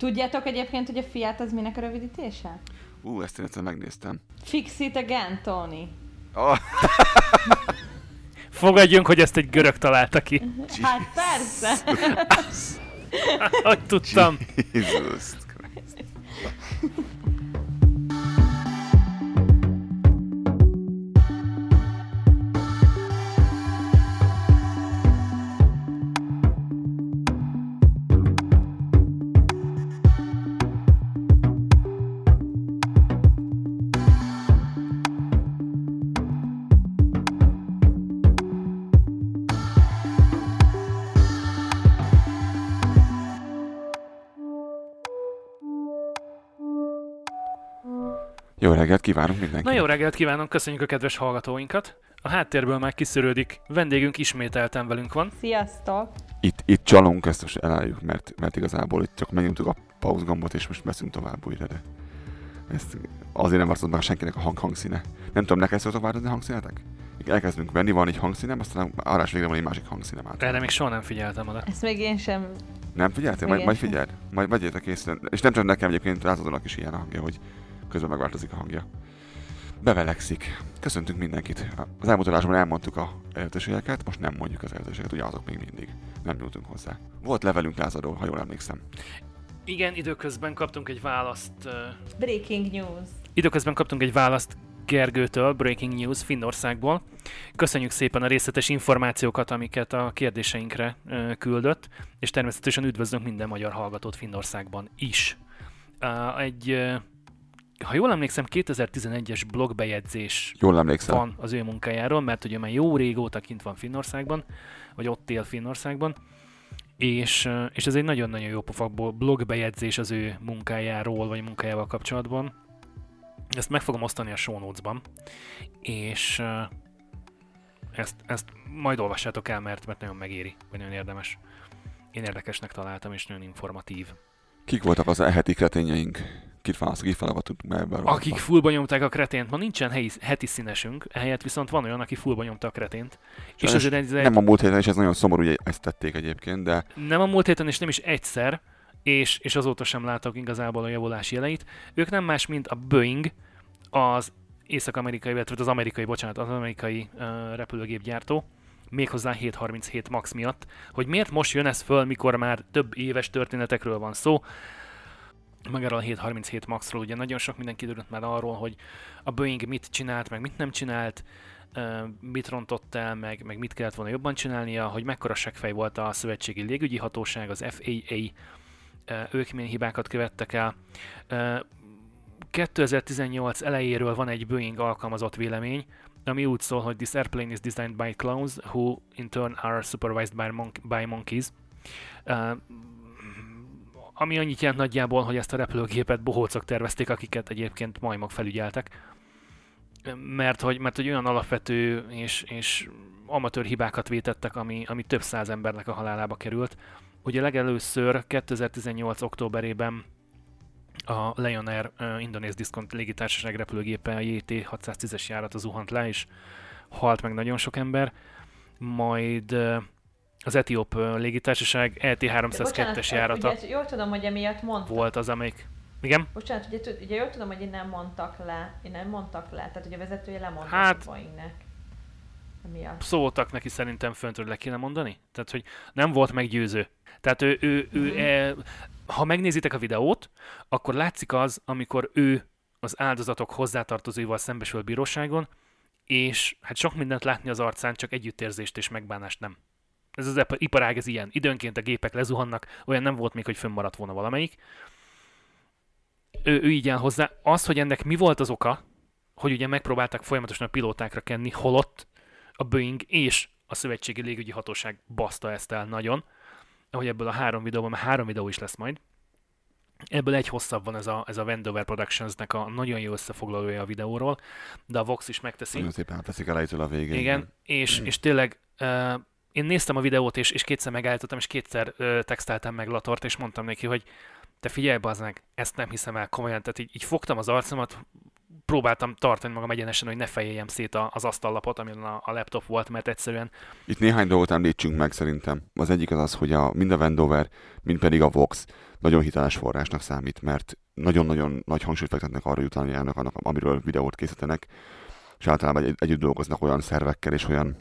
Tudjátok egyébként, hogy a Fiat az minek a rövidítése? Ú, ezt én egyszer megnéztem. Fix it again, Tony. Oh, Fogadjunk, hogy ezt egy görög találta ki. Hát persze. Hogy tudtam. Jesus reggelt kívánunk mindenkinek. Na jó reggelt kívánunk, köszönjük a kedves hallgatóinkat. A háttérből már kiszűrődik, vendégünk ismételten velünk van. Sziasztok. Itt, itt csalunk, ezt most elálljuk, mert, mert igazából itt csak megnyomtuk a pauz gombot, és most meszünk tovább újra, de ezt azért nem változott meg senkinek a hang hangszíne. Nem tudom, neked szoktak változni a hangszínetek? Elkezdünk venni, van egy hangszínem, aztán árás végre van egy másik hangszínem át. Erre még soha nem figyeltem oda. Ezt még én sem. Nem figyeltél? Majd, majd figyeld. Majd vegyétek észre. És nem csak nekem egyébként rátadónak is ilyen a hangja, hogy közben megváltozik a hangja. Bevelegszik. Köszöntünk mindenkit. Az elmúlt adásban elmondtuk a előzőségeket, most nem mondjuk az előzőségeket, ugye azok még mindig. Nem nyúltunk hozzá. Volt levelünk lázadó, ha jól emlékszem. Igen, időközben kaptunk egy választ. Uh, Breaking news. időközben kaptunk egy választ Gergőtől, Breaking News Finnországból. Köszönjük szépen a részletes információkat, amiket a kérdéseinkre uh, küldött, és természetesen üdvözlünk minden magyar hallgatót Finnországban is. Uh, egy, ha jól emlékszem, 2011-es blogbejegyzés Jól emlékszel? van az ő munkájáról, mert ugye már jó régóta kint van Finnországban, vagy ott él Finnországban, és, és ez egy nagyon-nagyon jó pofa bo- blogbejegyzés az ő munkájáról, vagy munkájával kapcsolatban. Ezt meg fogom osztani a show notes-ban, és ezt, ezt majd olvassátok el, mert, mert nagyon megéri, vagy nagyon érdemes. Én érdekesnek találtam, és nagyon informatív. Kik voltak az eheti kretényeink? Választok, kit felavatunk be ebben? Akik fullba nyomták a kretént, ma nincsen helyi, heti színesünk, ehelyett viszont van olyan, aki fullba nyomta a kretént. És Sajnos ezért ez egy, Nem a múlt héten, és ez nagyon szomorú, hogy ezt tették egyébként, de Nem a múlt héten, és nem is egyszer, és, és azóta sem látok igazából a javulás jeleit. Ők nem más, mint a Boeing, az észak-amerikai, illetve az amerikai, bocsánat, az amerikai uh, repülőgépgyártó, méghozzá 737 MAX miatt, hogy miért most jön ez föl, mikor már több éves történetekről van szó, meg erről a 737 Maxról ugye nagyon sok minden kiderült már arról, hogy a Boeing mit csinált, meg mit nem csinált, mit rontott el, meg, meg mit kellett volna jobban csinálnia, hogy mekkora seggfej volt a szövetségi légügyi hatóság, az FAA, ők milyen hibákat követtek el. Ö, 2018 elejéről van egy Boeing alkalmazott vélemény, ami úgy szól, hogy this airplane is designed by clowns, who in turn are supervised by, monk- by monkeys. Ami annyit jelent nagyjából, hogy ezt a repülőgépet bohócok tervezték, akiket egyébként majmok felügyeltek. Mert hogy, mert hogy olyan alapvető és, és amatőr hibákat vétettek, ami, ami több száz embernek a halálába került. Ugye legelőször 2018. októberében a Lion Air uh, indonéz diszkont légitársaság repülőgépe, a JT-610-es járat az zuhant le, és halt meg nagyon sok ember. Majd uh, az etióp légitársaság E ET302-es járata Ugye, jól tudom, hogy emiatt mondtak. volt az, amelyik... Igen? Bocsánat, ugye, ugye jól tudom, hogy én nem mondtak le, én nem mondtak le, tehát ugye a vezetője lemondott Hát- a Boeingnek. Emiatt. szóltak neki szerintem föntről le kéne mondani. Tehát, hogy nem volt meggyőző. Tehát ő, ő, ő Mhm. e, ha megnézitek a videót, akkor látszik az, amikor ő az áldozatok hozzátartozóival szembesül a bíróságon, és hát sok mindent látni az arcán, csak együttérzést és megbánást nem. Ez az ip- iparág, ez ilyen. Időnként a gépek lezuhannak, olyan nem volt még, hogy fönnmaradt volna valamelyik. Ő, ő így áll hozzá. Az, hogy ennek mi volt az oka, hogy ugye megpróbálták folyamatosan a pilótákra kenni, holott a Boeing és a Szövetségi Légügyi Hatóság baszta ezt el nagyon, ahogy ebből a három videóban, mert három videó is lesz majd, ebből egy hosszabb van ez a, ez a Wendover Productions-nek a nagyon jó összefoglalója a videóról, de a Vox is megteszi. nagyon szépen átveszik elejétől a végén. Igen, és, és tényleg uh, én néztem a videót, és, és kétszer megállítottam, és kétszer uh, texteltem meg Latort, és mondtam neki, hogy te figyelj, bazd meg, ezt nem hiszem el komolyan. Tehát így, így fogtam az arcomat, próbáltam tartani magam egyenesen, hogy ne fejeljem szét az asztallapot, amin a, a laptop volt, mert egyszerűen Itt néhány dolgot említsünk meg szerintem. Az egyik az az, hogy a, mind a Vendover, mind pedig a Vox nagyon hiteles forrásnak számít, mert nagyon-nagyon nagy hangsúlyt fektetnek arra, hogy utána járnak annak, amiről videót készítenek, és általában egy, együtt dolgoznak olyan szervekkel és olyan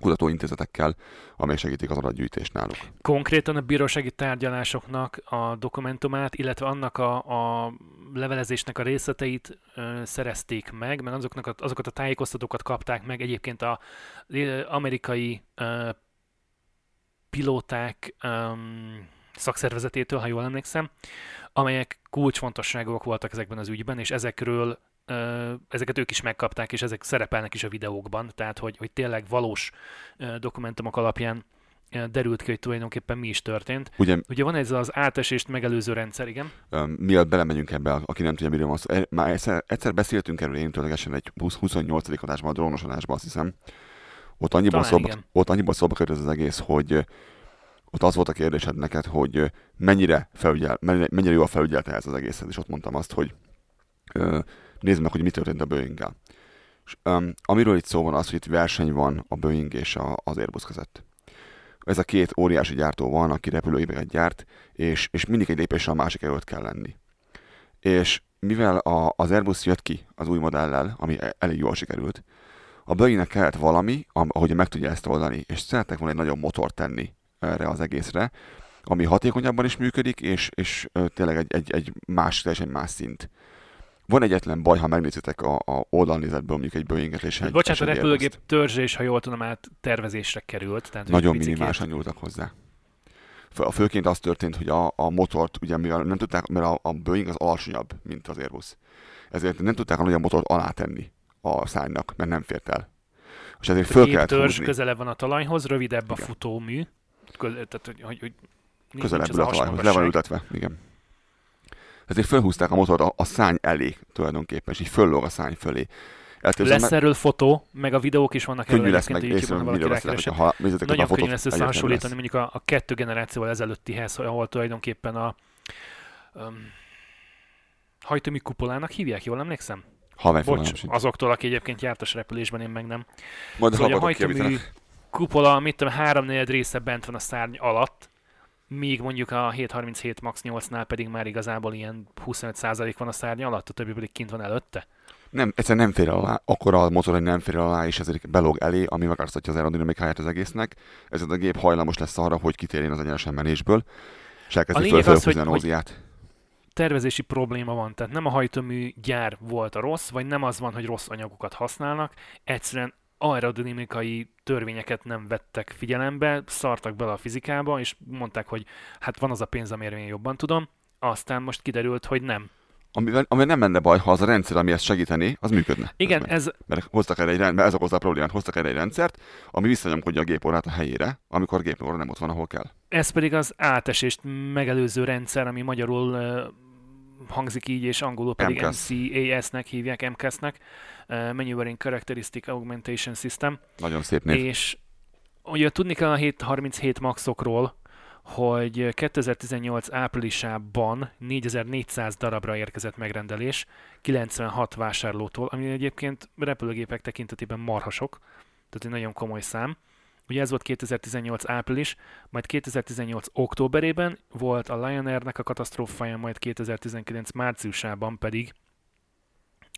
kutatóintézetekkel, amelyek segítik az adatgyűjtést náluk. konkrétan a bírósági tárgyalásoknak a dokumentumát, illetve annak a, a levelezésnek a részleteit ö, szerezték meg, meg azoknak a, azokat a tájékoztatókat kapták meg egyébként a ö, amerikai ö, pilóták öm, szakszervezetétől, ha jól emlékszem, amelyek kulcsfontosságúak voltak ezekben az ügyben, és ezekről ö, ezeket ők is megkapták, és ezek szerepelnek is a videókban, tehát hogy, hogy tényleg valós dokumentumok alapján derült ki, hogy tulajdonképpen mi is történt. Ugye Ugye van ez az átesést megelőző rendszer, igen? Mielőtt belemegyünk ebbe, aki nem tudja, miről van szó. E- Már egyszer, egyszer beszéltünk erről én tőlegesen egy 20, 28. adásban, a drónos adásban, azt hiszem. Ott annyiban, Talán szóba, igen. ott annyiban szóba került ez az egész, hogy ott az volt a kérdésed neked, hogy mennyire, felügyel, mennyire, mennyire jól felügyelte ez az egészet, és ott mondtam azt, hogy nézd meg, hogy mi történt a boeing És, öm, amiről itt szó van az, hogy itt verseny van a Boeing és a, az Airbus között. Ez a két óriási gyártó van, aki repülőgépeket gyárt, és, és mindig egy lépéssel a másik előtt kell lenni. És mivel a, az Airbus jött ki az új modellel, ami e- elég jól sikerült, a Boeingnek kellett valami, am- ahogy meg tudja ezt oldani, és szerettek volna egy nagyobb motort tenni erre az egészre, ami hatékonyabban is működik, és, és tényleg egy, egy, egy más, teljesen más szint. Van egyetlen baj, ha megnézitek a, a oldalnézetből mondjuk egy Boeinget és egy, Bocsánat, a repülőgép is, ha jól tudom, át tervezésre került. Tehát Nagyon minimálisan nyúltak hozzá. Fő- Főként az történt, hogy a, a motort, ugye mivel nem tudták, mert a, a Boeing az alacsonyabb, mint az Airbus. Ezért nem tudták a nagyobb motort alátenni a szárnynak, mert nem fért el. És ezért A föl kellett törzs húzni. közelebb van a talajhoz, rövidebb a Igen. futómű. Köz, tehát, hogy, hogy, közelebb a talajhoz, le van ültetve, igen. Ezért fölhúzták a motort a, a szárny elé tulajdonképpen, és így föllóg a szárny fölé. Elképzelem, Lesz erről fotó, meg a videók is vannak könnyű erről lesz meg, miről valaki rákeresett. ha nézzétek meg a Nagyon fotót, könnyű lesz összehasonlítani mondjuk a, a kettő generációval ezelőttihez, ahol tulajdonképpen a um, hajtómű kupolának hívják, jól emlékszem? Fogalmam Bocs, azoktól, aki egyébként jártas repülésben, én meg nem. Majd Szóval, a hajtómű kupola, mit tudom, háromnegyed része bent van a szárny alatt, míg mondjuk a 737 MAX 8-nál pedig már igazából ilyen 25% van a szárny alatt, a többi pedig kint van előtte. Nem, egyszerűen nem fér alá, akkor a motor, hogy nem fér alá, és ezért belóg elé, ami megváltoztatja az aerodinamikáját az egésznek. Ezért a gép hajlamos lesz arra, hogy kitérjen az egyenesen menésből, és elkezdi lényeg föl, az, hogy- a hogy- nóziát. tervezési probléma van, tehát nem a hajtómű gyár volt a rossz, vagy nem az van, hogy rossz anyagokat használnak, egyszerűen aerodinamikai törvényeket nem vettek figyelembe, szartak bele a fizikába, és mondták, hogy hát van az a pénz, amiért én jobban tudom, aztán most kiderült, hogy nem. Amivel, amivel nem menne baj, ha az a rendszer, ami ezt segíteni, az működne. Igen, ez Mert hoztak erre egy, rend- mert ez okozta a problémát, hoztak erre egy rendszert, ami visszanyomkodja a gépórát a helyére, amikor a gépóra nem ott van, ahol kell. Ez pedig az átesést megelőző rendszer, ami magyarul uh, hangzik így, és angolul pedig MCAS. MCAS-nek hívják, MCAS-nek, Maneuvering Characteristic Augmentation System, Nagyon szép név. és ugye tudni kell a 737 maxokról, hogy 2018 áprilisában 4400 darabra érkezett megrendelés 96 vásárlótól, ami egyébként repülőgépek tekintetében marhasok, tehát egy nagyon komoly szám. Ugye ez volt 2018 április, majd 2018 októberében volt a Lion Air-nek a katasztrófája, majd 2019 márciusában pedig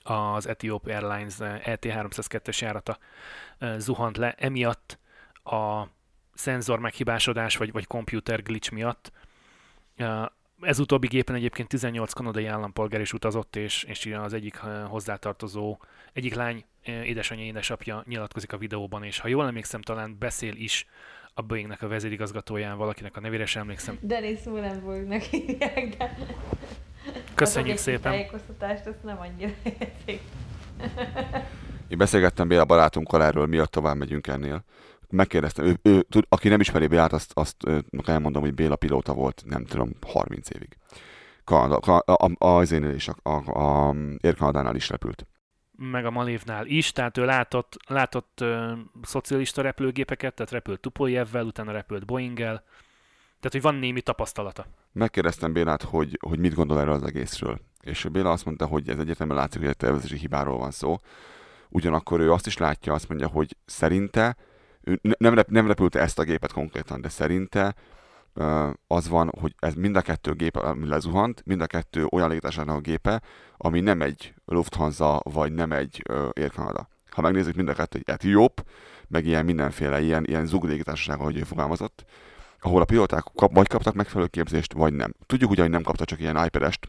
az Ethiop Airlines eh, ET302-es járata eh, zuhant le, emiatt a szenzor meghibásodás vagy, vagy computer glitch miatt. Eh, Ez utóbbi gépen egyébként 18 kanadai állampolgár is utazott, és, és az egyik hozzátartozó, egyik lány édesanyja, édesapja nyilatkozik a videóban, és ha jól emlékszem, talán beszél is a Boeingnek a vezérigazgatóján, valakinek a nevére sem emlékszem. Denis Mulenburgnak hívják, de... Köszönjük szépen! tájékoztatást, azt nem annyira érték. Én beszélgettem Béla barátunkkal erről, miatt tovább megyünk ennél. Megkérdeztem, ő, ő, tud, aki nem ismeri Bélát, azt, azt elmondom, hogy Béla pilóta volt, nem tudom, 30 évig. Kanada, ka, a, a, az én is, a, a, a Air Kanadánál is repült. meg a Malévnál is, tehát ő látott, látott ö, szocialista repülőgépeket, tehát repült Tupoljevvel, utána repült Boeing-el, Tehát, hogy van némi tapasztalata. Megkérdeztem Bélát, hogy, hogy mit gondol erről az egészről. És Béla azt mondta, hogy ez egyértelműen látszik, hogy egy tervezési hibáról van szó. Ugyanakkor ő azt is látja, azt mondja, hogy szerinte, ő nem, rep, nem repülte ezt a gépet konkrétan, de szerinte az van, hogy ez mind a kettő gép, ami lezuhant, mind a kettő olyan légitársaságnak a gépe, ami nem egy Lufthansa, vagy nem egy Air Canada. Ha megnézzük mind a kettő egy Etióp, meg ilyen mindenféle ilyen, ilyen zug légitársaság, ahogy ő fogalmazott, ahol a pilóták kap, vagy kaptak megfelelő képzést, vagy nem. Tudjuk ugyan, hogy nem kaptak csak ilyen iPad-est.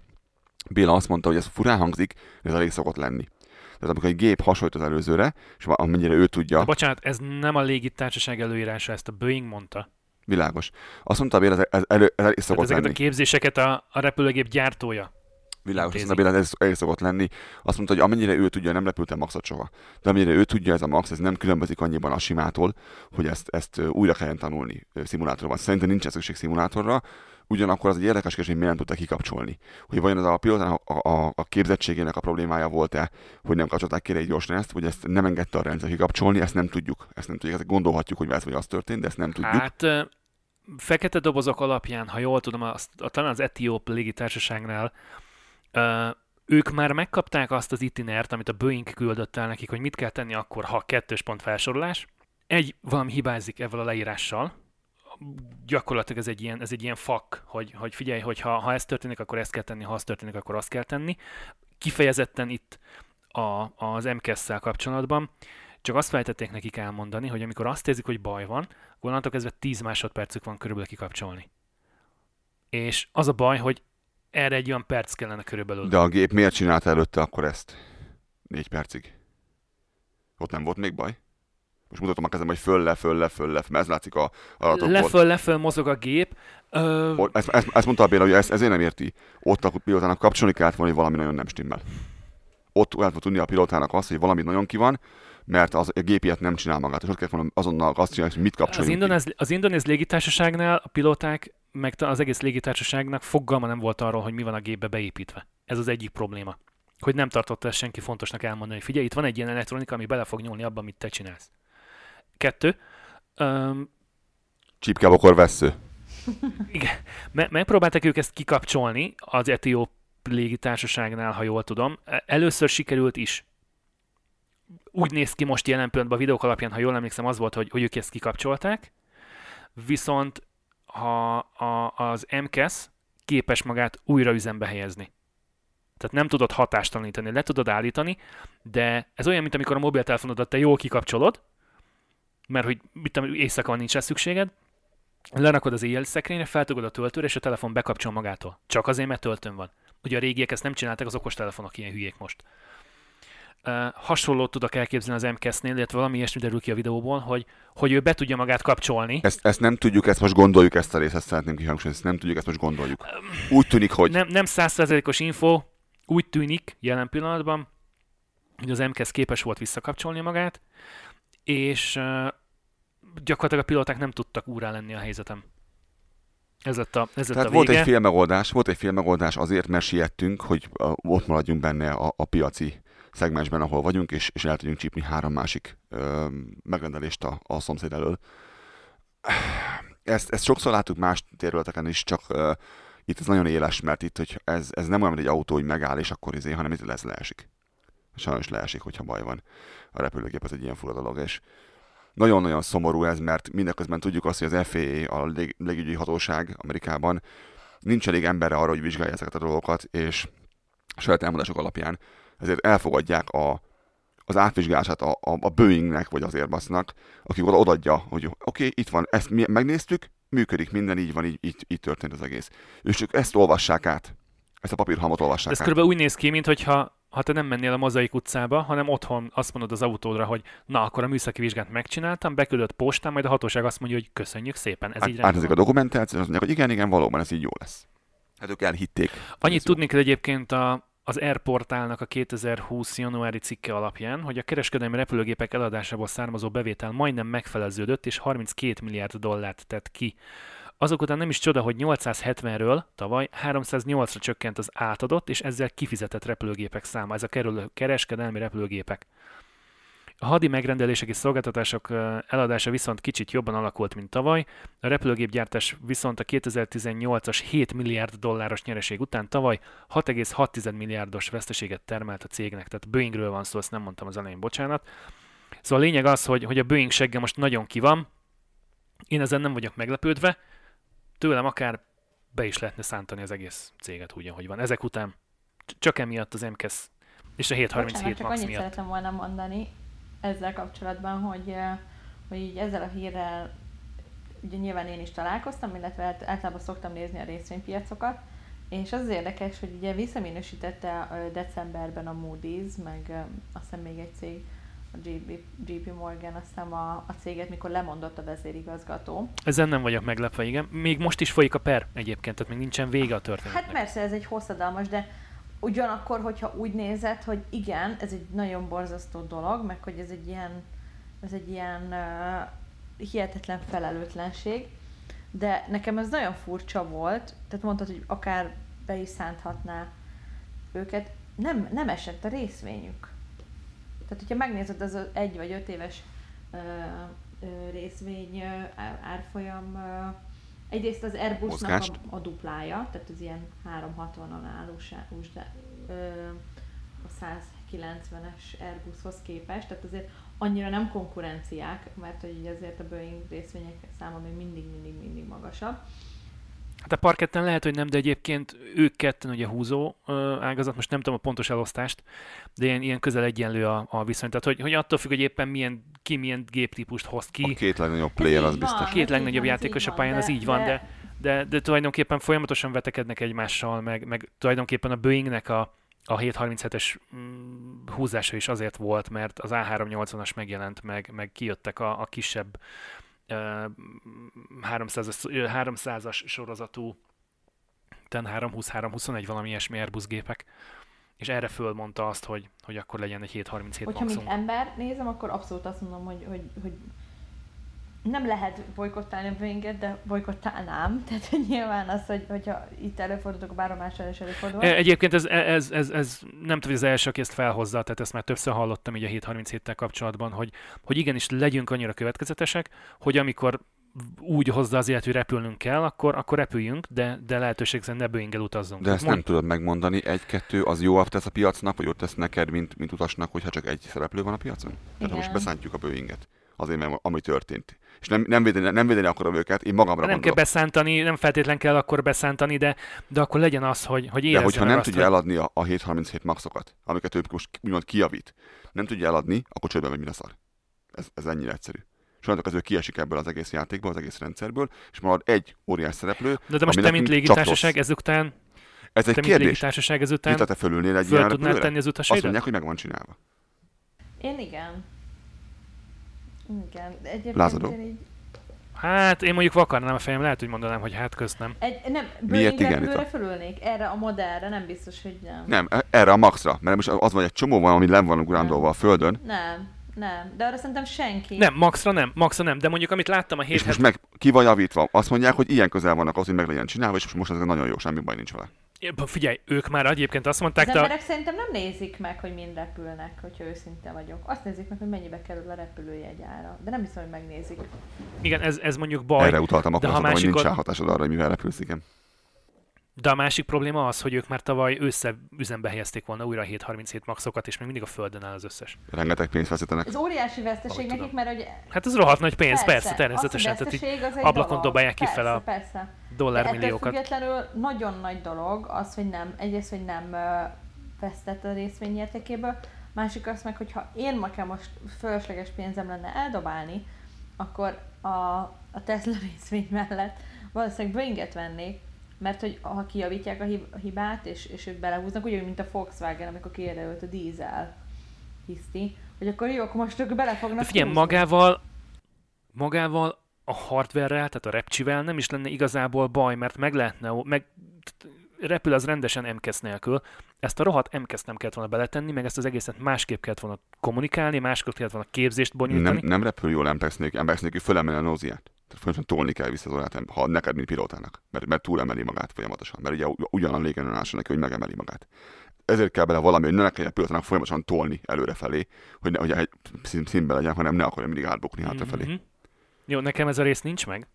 Béla azt mondta, hogy ez furán hangzik, de ez elég szokott lenni. Tehát amikor egy gép hasonlít az előzőre, és amennyire ő tudja... De bocsánat, ez nem a légitársaság előírása, ezt a Boeing mondta. Világos. Azt mondta Béla, ez, ez, elő, ez elég szokott ezeket lenni. a képzéseket a, a repülőgép gyártója Világos, azt mondta Béla, ez elég szokott lenni. Azt mondta, hogy amennyire ő tudja, nem repültem Maxot soha. De amennyire ő tudja, ez a Max, ez nem különbözik annyiban a simától, hogy ezt, ezt újra kelljen tanulni szimulátorban. Szerintem nincs szükség szimulátorra, ugyanakkor az egy érdekes kérdés, hogy miért nem tudta kikapcsolni. Hogy vajon az a pilótának a, a, a, képzettségének a problémája volt-e, hogy nem kapcsolták ki egy gyorsan ezt, vagy ezt nem engedte a rendszer kikapcsolni, ezt nem tudjuk. Ezt nem tudjuk, ezt gondolhatjuk, hogy ez vagy az történt, de ezt nem tudjuk. Hát fekete dobozok alapján, ha jól tudom, azt, talán az Etióp légitársaságnál ők már megkapták azt az itinert, amit a Boeing küldött el nekik, hogy mit kell tenni akkor, ha kettős pont felsorolás. Egy, valami hibázik ezzel a leírással, gyakorlatilag ez egy ilyen, ez egy ilyen fak, hogy, hogy figyelj, hogy ha, ha ez történik, akkor ezt kell tenni, ha az történik, akkor azt kell tenni. Kifejezetten itt a, az MKS-szel kapcsolatban csak azt feltették nekik elmondani, hogy amikor azt érzik, hogy baj van, onnantól kezdve 10 másodpercük van körülbelül kikapcsolni. És az a baj, hogy erre egy olyan perc kellene körülbelül. De a gép miért csinálta előtte akkor ezt? Négy percig. Ott nem volt még baj? Most mutatom a kezem, hogy föl, le, föl, le, föl, le, mert ez látszik a adatokból. Leföl, leföl mozog a gép. Ö... Ezt, ezt, ezt, mondta a Béla, hogy ezt, ezért nem érti. Ott a pilótának kapcsolni kellett volna, hogy valami nagyon nem stimmel. Ott lehet tudni a pilótának azt, hogy valami nagyon ki van, mert az, a gép ilyet nem csinál magát, és ott kell volna azonnal azt csinálni, hogy mit kapcsoljunk az indonéz, az indonéz légitársaságnál a pilóták, meg az egész légitársaságnak fogalma nem volt arról, hogy mi van a gépbe beépítve. Ez az egyik probléma. Hogy nem tartotta ezt senki fontosnak elmondani, hogy figyelj, itt van egy ilyen elektronika, ami bele fog nyúlni abban, amit te csinálsz. Kettő. Um, Csípkebokor vesző. Igen. Me- megpróbáltak ők ezt kikapcsolni az etióp légitársaságnál, ha jól tudom. E, először sikerült is. Úgy néz ki most jelen pillanatban a videók alapján, ha jól emlékszem, az volt, hogy, hogy ők ezt kikapcsolták. Viszont ha a, az MKS képes magát újra üzembe helyezni. Tehát nem tudod hatástalanítani, le tudod állítani, de ez olyan, mint amikor a mobiltelefonodat te jól kikapcsolod, mert hogy mit tudom, éjszaka van nincs rá szükséged, lerakod az éjjel szekrényre, feltugod a töltőre, és a telefon bekapcsol magától. Csak azért, mert töltőn van. Ugye a régiek ezt nem csináltak, az okostelefonok ilyen hülyék most. Uh, hasonlót tudok elképzelni az MKS-nél, illetve valami ilyesmi derül ki a videóból, hogy, hogy ő be tudja magát kapcsolni. Ezt, ezt nem tudjuk, ezt most gondoljuk ezt a részt, ezt szeretném kihangsúlyozni, ezt nem tudjuk, ezt most gondoljuk. Úgy tűnik, hogy... Nem, nem százszerzelékos info, úgy tűnik jelen pillanatban, hogy az MKS képes volt visszakapcsolni magát, és uh, gyakorlatilag a pilóták nem tudtak úrá lenni a helyzetem. Ez lett a, ez lett Tehát a volt vége. egy fél megoldás, volt egy fél megoldás azért, mert siettünk, hogy ott maradjunk benne a, a piaci szegmensben, ahol vagyunk, és, és el tudjunk csípni három másik ö, megrendelést a, a szomszéd elől. Ezt, ezt sokszor láttuk más területeken is, csak ö, itt ez nagyon éles, mert itt hogy ez, ez nem olyan, mint egy autó, hogy megáll, és akkor izé, hanem itt lesz leesik. Sajnos leesik, hogyha baj van. A repülőgép az egy ilyen fura dolog, és nagyon-nagyon szomorú ez, mert mindeközben tudjuk azt, hogy az FAA, a lég, légügyi hatóság Amerikában nincs elég emberre arra, hogy vizsgálja ezeket a dolgokat, és saját elmondások alapján ezért elfogadják a, az átvizsgálását a, a, a Boeingnek vagy az Airbusnak, aki oda odaadja, hogy oké, okay, itt van, ezt mi megnéztük, működik minden, így van, így, így, így történt az egész. És csak ezt olvassák át, ezt a papírhalmot olvassák Ez át. körülbelül úgy néz ki, mintha ha te nem mennél a mozaik utcába, hanem otthon azt mondod az autódra, hogy na, akkor a műszaki vizsgát megcsináltam, beküldött postán, majd a hatóság azt mondja, hogy köszönjük szépen, ez Át, így a dokumentációt, azt mondják, hogy igen, igen, valóban ez így jó lesz. Hát ők elhitték. Annyit tudni kell egyébként a, az Airportálnak a 2020. januári cikke alapján, hogy a kereskedelmi repülőgépek eladásából származó bevétel majdnem megfeleződött, és 32 milliárd dollárt tett ki. Azok után nem is csoda, hogy 870-ről tavaly 308-ra csökkent az átadott és ezzel kifizetett repülőgépek száma. Ez a kereskedelmi repülőgépek. A hadi megrendelések és szolgáltatások eladása viszont kicsit jobban alakult, mint tavaly. A repülőgépgyártás viszont a 2018-as 7 milliárd dolláros nyereség után tavaly 6,6 milliárdos veszteséget termelt a cégnek. Tehát Boeingről van szó, ezt nem mondtam az elején, bocsánat. Szóval a lényeg az, hogy, hogy a Boeing segge most nagyon ki van. Én ezen nem vagyok meglepődve. Tőlem akár be is lehetne szántani az egész céget úgy, ahogy van. Ezek után csak emiatt az MKS és a Bocsánat, 737 csak Max annyit miatt. szeretem volna mondani ezzel kapcsolatban, hogy, eh, hogy így ezzel a hírrel ugye nyilván én is találkoztam, illetve általában szoktam nézni a részvénypiacokat, és az az érdekes, hogy ugye visszaminősítette decemberben a Moody's, meg azt hiszem még egy cég, a JP, JP Morgan, azt hiszem a, a céget, mikor lemondott a vezérigazgató. Ezen nem vagyok meglepve, igen. Még most is folyik a per egyébként, tehát még nincsen vége a történetnek. Hát persze ez egy hosszadalmas, de ugyanakkor, hogyha úgy nézed, hogy igen, ez egy nagyon borzasztó dolog, meg hogy ez egy ilyen, ez egy ilyen uh, hihetetlen felelőtlenség, de nekem ez nagyon furcsa volt, tehát mondtad, hogy akár be is szánthatná őket, nem, nem esett a részvényük. Tehát, hogyha megnézed az egy vagy öt éves ö, részvény ö, á- árfolyam, ö, egyrészt az Airbusnak a, a duplája, tehát az ilyen 360-on álló a 190-es Airbushoz képest, tehát azért annyira nem konkurenciák, mert hogy így azért a Boeing részvények száma még mindig, mindig, mindig magasabb. Hát a parketten lehet, hogy nem, de egyébként ők ketten ugye húzó ö, ágazat, most nem tudom a pontos elosztást, de ilyen, ilyen közel egyenlő a, a viszony. Tehát, hogy, hogy attól függ, hogy éppen milyen, ki milyen géptípust hoz ki. A két legnagyobb player az biztos. van. Két ez legnagyobb játékos a pályán, az így van, de, de, de tulajdonképpen folyamatosan vetekednek egymással, meg, meg tulajdonképpen a Boeingnek a, a 737-es mm, húzása is azért volt, mert az A380-as megjelent, meg, meg kijöttek a, a kisebb 300-as, ö, 300-as sorozatú ten 320-321 valami ilyesmi Airbus gépek, és erre fölmondta azt, hogy, hogy akkor legyen egy 737 Hogyha mint maximum. ember nézem, akkor abszolút azt mondom, hogy, hogy, hogy nem lehet bolykottálni a Boeinget, de bolykottálnám. Tehát nyilván az, hogy, hogyha itt előfordulok, a bárhol máshol is előfordul. E, Egyébként ez, ez, ez, ez nem tudom, hogy az első, aki ezt felhozza, tehát ezt már többször hallottam így a 737-tel kapcsolatban, hogy, hogy igenis legyünk annyira következetesek, hogy amikor úgy hozza az élet, hogy repülnünk kell, akkor, akkor repüljünk, de, de lehetőség szerint ne Boeing-el utazzunk. De ezt Mond- nem tudod megmondani, egy-kettő az jobb tesz a piacnak, vagy ott tesz neked, mint, mint utasnak, hogyha csak egy szereplő van a piacon? Tehát ha Igen. most beszántjuk a Boeinget, azért, mert ami történt. És nem, nem, védeni, nem védeni akarom őket, én magamra nem kell gondolok. beszántani, nem feltétlen kell akkor beszántani, de, de akkor legyen az, hogy, hogy De hogyha nem azt, tudja hogy- eladni a, a 737 maxokat, amiket ő most úgymond kijavít, nem tudja eladni, akkor csődbe megy, mint a szar. Ez, ez ennyire egyszerű. És onnantól kezdve kiesik ebből az egész játékból, az egész rendszerből, és marad egy óriás szereplő. De, de most te, mint légitársaság ezután, Ez te, egy mint kérdés. légitársaság ezután Nyitva te fölülnél egy föl ilyen tenni az Azt utasaidat? mondják, hogy meg van csinálva. Én igen. Igen. De Egyébként Lázadó. én így... Hát én mondjuk vakarnám a fejem, lehet, hogy mondanám, hogy hát közt nem. Egy, nem, Miért igen, Rita? fölülnék, erre a modellre, nem biztos, hogy nem. Nem, e- erre a maxra, mert most az van, egy csomó van, ami len van ugrandolva a földön, Nem, nem. De arra szerintem senki. Nem, maxra nem, maxra nem, de mondjuk amit láttam a és 7 most meg ki van javítva. Azt mondják, hogy ilyen közel vannak az, hogy meg legyen csinálva, és most ez nagyon jó, semmi baj nincs vele. Figyelj, ők már egyébként azt Az mondták, de emberek szerintem nem nézik meg, hogy mind repülnek, hogyha őszinte vagyok. Azt nézik meg, hogy mennyibe kerül a repülőjegyára. De nem hiszem, hogy megnézik. igen, ez, ez mondjuk baj. Erre utaltam, akkor ha azt mondtam, hogy másik nincs old- ráhatásod arra, hogy mivel repülsz, igen. De a másik probléma az, hogy ők már tavaly össze üzembe helyezték volna újra a 737 maxokat, és még mindig a földön áll az összes. Rengeteg pénzt veszítenek. Ez óriási veszteség nekik, mert hogy Hát ez rohadt nagy pénz, persze, persze természetesen. Tehát így veszteség, az egy ablakon dolog. dobálják ki persze, fel a Persze. De dollármilliókat. függetlenül nagyon nagy dolog az, hogy nem, egyrészt, hogy nem vesztett a részvény értékéből, másik az meg, hogyha én nekem most fölösleges pénzem lenne eldobálni, akkor a, a Tesla részvény mellett valószínűleg Boeinget vennék, mert hogy ha kijavítják a hib- a hibát, és, és őt belehúznak, úgy, mint a Volkswagen, amikor kiderült a dízel hiszti, hogy akkor jó, akkor most ők bele fognak De figyelj, húzni. magával, magával a hardware-rel, tehát a repcsivel nem is lenne igazából baj, mert meg lehetne, meg repül az rendesen MKS nélkül. Ezt a rohadt MKS nem kellett volna beletenni, meg ezt az egészet másképp kellett volna kommunikálni, másképp kellett volna képzést bonyolítani. Nem, nem repül jól Ampex nélkül, Ampex nélkül fölemeli a nóziát. Tehát folyamatosan tolni kell vissza az órát, ha neked, mint pilótának. Mert, mert túlemeli magát folyamatosan. Mert ugye ugyan a légenőállása neki, hogy megemeli magát. ezért kell bele valami, hogy ne kelljen pilotának folyamatosan tolni előrefelé, hogy, ne, hogy színben legyen, hanem ne akarja mindig átbukni hátrafelé. Mhm. Jó, nekem ez a rész nincs meg.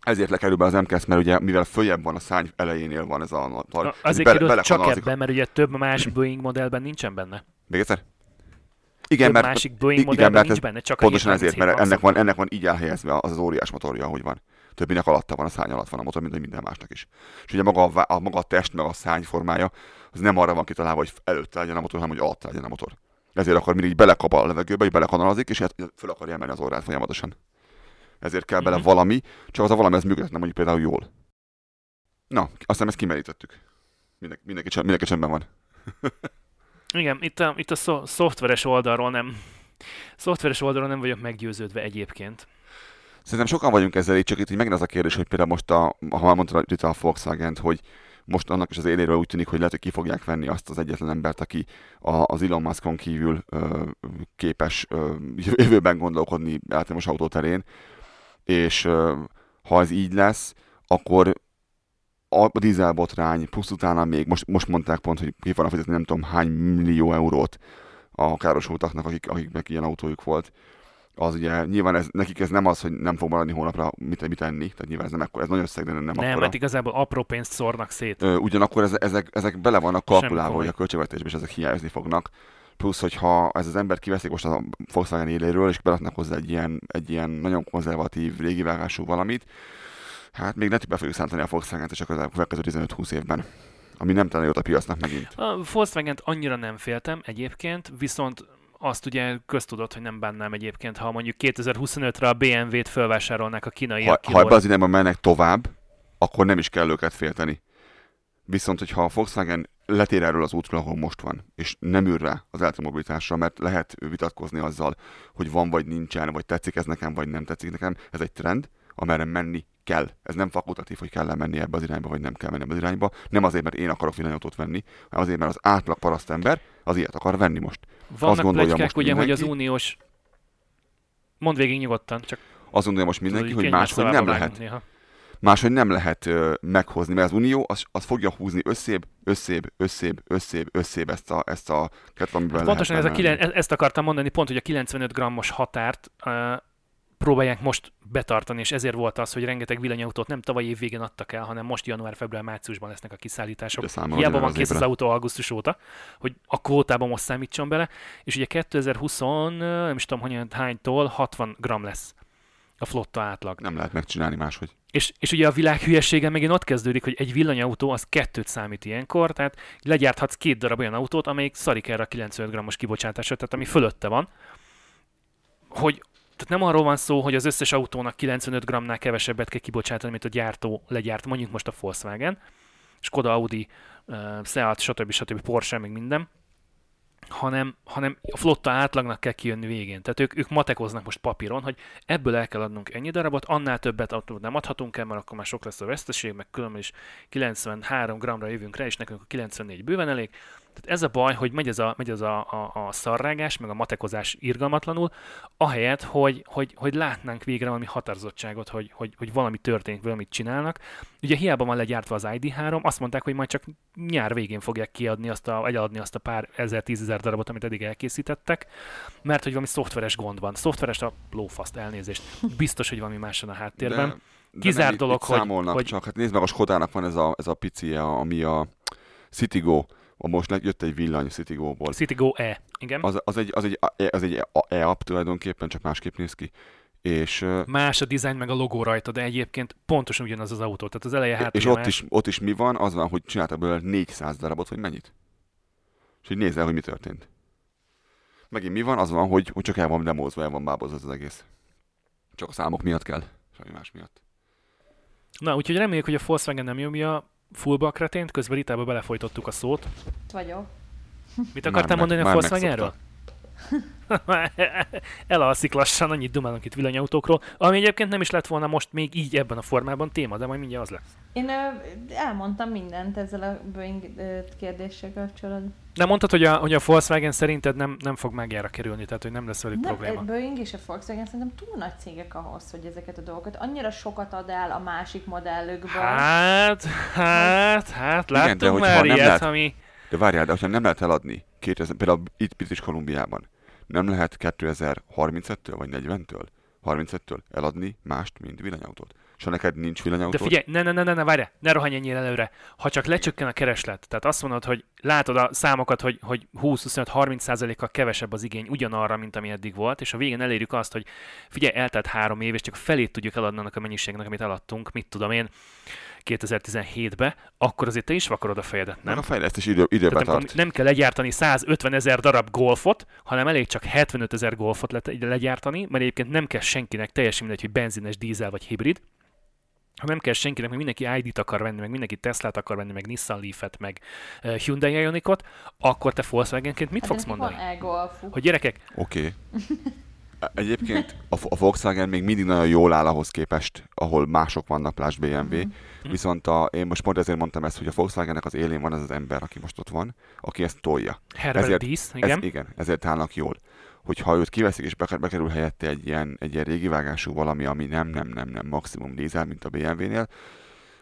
Ezért lekerül be az MKS, mert ugye mivel följebb van a szárny elejénél van ez a Na, tar, Azért bele- került csak ebben, mert ugye több más Boeing modellben nincsen benne. Még egyszer? Igen, mert másik Boeing igen, mert nincs benne, csak pontosan ezért, 737 mert ennek van, ennek van így elhelyezve az az óriás motorja, ahogy van. Többinek alatta van, a szárny alatt van a motor, mint minden másnak is. És ugye maga a, a, maga a test, meg a szárny formája, az nem arra van kitalálva, hogy előtte legyen a motor, hanem hogy alatta legyen a motor. Ezért akkor mindig belekap a levegőbe, hogy belekanalazik, és hát föl akarja emelni az órát folyamatosan. Ezért kell bele Mhm. valami, csak az a valami, ez működhetne mondjuk például jól. Na, aztán ezt kimerítettük. Mindenki, mindenki, mindenki csendben van. Igen, itt a, itt a szo- szoftveres oldalról nem szoftveres oldalról nem vagyok meggyőződve egyébként. Szerintem sokan vagyunk ezzel, így csak itt így megint az a kérdés, hogy például most, a, ha már mondtad itt a volkswagen hogy most annak is az éléről úgy tűnik, hogy lehet, hogy ki fogják venni azt az egyetlen embert, aki a, az Elon Muskon kívül ö, képes ö, jövőben gondolkodni elektromos autóterén, és ö, ha ez így lesz, akkor a dízelbotrány, plusz utána még, most, most mondták pont, hogy ki van fizetni nem tudom hány millió eurót a károsultaknak, akik, akiknek ilyen autójuk volt az ugye nyilván ez, nekik ez nem az, hogy nem fog maradni hónapra mit, mit enni, tehát nyilván ez nem ekkor, ez nagyon összeg, de nem, nem akkora. mert igazából apró pénzt szórnak szét. Ö, ugyanakkor ezek, ezek, ezek bele vannak kalkulálva, hogy a költségvetésben is ezek hiányozni fognak. Plusz, hogyha ez az ember kiveszik most a Volkswagen éléről, és beraknak hozzá egy ilyen, egy ilyen nagyon konzervatív, régivágású valamit, hát még lehet, hogy be fogjuk szántani a Volkswagen-t csak a következő 15-20 évben. Ami nem talán jót a piacnak megint. A volkswagen annyira nem féltem egyébként, viszont azt ugye köztudott, hogy nem bánnám egyébként, ha mondjuk 2025-re a BMW-t felvásárolnák a kínaiak Ha, ha ebbe az irányba mennek tovább, akkor nem is kell őket félteni. Viszont, hogyha a Volkswagen letér erről az útról, ahol most van, és nem ül rá az elektromobilitásra, mert lehet vitatkozni azzal, hogy van vagy nincsen, vagy tetszik ez nekem, vagy nem tetszik nekem, ez egy trend, amerre menni kell. Ez nem fakultatív, hogy kell menni ebbe az irányba, vagy nem kell menni ebbe az irányba. Nem azért, mert én akarok villanyautót venni, hanem azért, mert az átlag parasztember az ilyet akar venni most. Vannak gondolja plegykák most ugye, hogy az mindenki. uniós... Mondd végig nyugodtan, csak Azt gondolja most mindenki, hogy máshogy nem lehet néha. Máshogy nem lehet ö, meghozni, mert az Unió az, az fogja húzni összébb, összébb, összébb, összébb, összébb ezt a, ezt a kettőt, amiben Hát pontosan ez a kilen, e- ezt akartam mondani, pont, hogy a 95 grammos határt uh, próbálják most betartani, és ezért volt az, hogy rengeteg villanyautót nem tavaly év végén adtak el, hanem most január, február, márciusban lesznek a kiszállítások. Hiába van kész az autó augusztus óta, hogy a kvótában most számítson bele, és ugye 2020, nem is tudom, hogy hánytól 60 gram lesz a flotta átlag. Nem lehet megcsinálni máshogy. És, és ugye a világ hülyesége megint ott kezdődik, hogy egy villanyautó az kettőt számít ilyenkor, tehát legyárthatsz két darab olyan autót, amelyik szarik erre a 95 grammos kibocsátásra, tehát ami fölötte van, hogy tehát nem arról van szó, hogy az összes autónak 95 grammnál kevesebbet kell kibocsátani, mint a gyártó legyárt, mondjuk most a Volkswagen, Skoda, Audi, Seat, stb. stb. Porsche, még minden, hanem, hanem a flotta átlagnak kell kijönni végén. Tehát ők, ők matekoznak most papíron, hogy ebből el kell adnunk ennyi darabot, annál többet autót nem adhatunk el, mert akkor már sok lesz a veszteség, meg különben is 93 gramra jövünk rá, és nekünk a 94 bőven elég. Tehát ez a baj, hogy megy ez a, megy ez a, a, a szarrágás, meg a matekozás irgalmatlanul, ahelyett, hogy, hogy, hogy látnánk végre valami határozottságot, hogy, hogy, hogy valami történik, valamit csinálnak. Ugye hiába van legyártva az ID3, azt mondták, hogy majd csak nyár végén fogják kiadni azt a, eladni azt a pár ezer, tízezer darabot, amit eddig elkészítettek, mert hogy valami szoftveres gond van. Szoftveres a lófaszt elnézést. Biztos, hogy valami más van a háttérben. De, de Kizárt nem, dolog, itt hogy- számolnak hogy- csak. Hát nézd meg, a Skodának van ez a, ez a picie, ami a Citigo, most le- jött egy villany Citigo-ból. Citigo E. Igen. Az, az egy, az egy, az egy e-app tulajdonképpen, csak másképp néz ki. És, Más a dizájn meg a logó rajta, de egyébként pontosan ugyanaz az autó. Tehát az eleje és hátulja ott más. is, ott is mi van? Az van, hogy csináltak belőle 400 darabot, vagy mennyit? És hogy nézd el, hogy mi történt. Megint mi van? Az van, hogy, hogy csak el van demózva, el van bábozva ez az egész. Csak a számok miatt kell, semmi más miatt. Na, úgyhogy reméljük, hogy a Volkswagen nem nyomja fullba a kretént, közben Ritába belefolytottuk a szót. Vagyok. Mit akartál meg- mondani a már Volkswagenről? Elalszik lassan, annyit dumálunk itt villanyautókról, ami egyébként nem is lett volna most még így ebben a formában téma, de majd mindjárt az lesz. Én ö, elmondtam mindent ezzel a Boeing kérdéssel kapcsolatban. Nem mondtad, hogy a, hogy a Volkswagen szerinted nem, nem fog megjára kerülni, tehát hogy nem lesz velük Nem, probléma. a Boeing és a Volkswagen szerintem túl nagy cégek ahhoz, hogy ezeket a dolgokat annyira sokat ad el a másik modellükből. Hát, hát, hát, Igen, de láttunk hogyha már nem ilyet, lehet- ami... De várjál, de hogyha nem lehet eladni, 2000, például itt British Kolumbiában, nem lehet 2035-től vagy 40-től, 35-től eladni mást, mint villanyautót. És ha neked nincs De villanyautód, figyelj, ne, ne, ne, ne, ne várj, ne rohanj ennyire előre. Ha csak lecsökken a kereslet, tehát azt mondod, hogy látod a számokat, hogy, hogy 20-25-30%-kal kevesebb az igény ugyanarra, mint ami eddig volt, és a végén elérjük azt, hogy figyelj, eltelt három év, és csak felét tudjuk eladni annak a mennyiségnek, amit eladtunk, mit tudom én, 2017-be, akkor azért te is vakarod a fejedet, nem? a fejlesztés idő, időbe Tehát tart. nem kell legyártani 150 ezer darab golfot, hanem elég csak 75 ezer golfot le- legyártani, mert egyébként nem kell senkinek, teljesen mindegy, hogy benzines, dízel vagy hibrid, ha nem kell senkinek, meg mindenki ID-t akar venni, meg mindenki Teslát akar venni, meg Nissan Leaf-et, meg Hyundai Ionicot, akkor te Volkswagenként mit Hát fogsz mondani? Van. Hogy gyerekek, Oké. Okay. Egyébként a, a Volkswagen még mindig nagyon jól áll ahhoz képest, ahol mások vannak, plás BMW. Mhm. Mm-hmm. Viszont a, én most pont ezért mondtam ezt, hogy a Volkswagennek az élén van az az ember, aki most ott van, aki ezt tolja. Herbert Ezért- Diess, igen. Ez, igen, ezért állnak jól. Hogyha őt kiveszik és beker- bekerül helyette egy ilyen, egy ilyen régi vágású valami, ami nem, nem, nem, nem maximum dízel, mint a BMW-nél,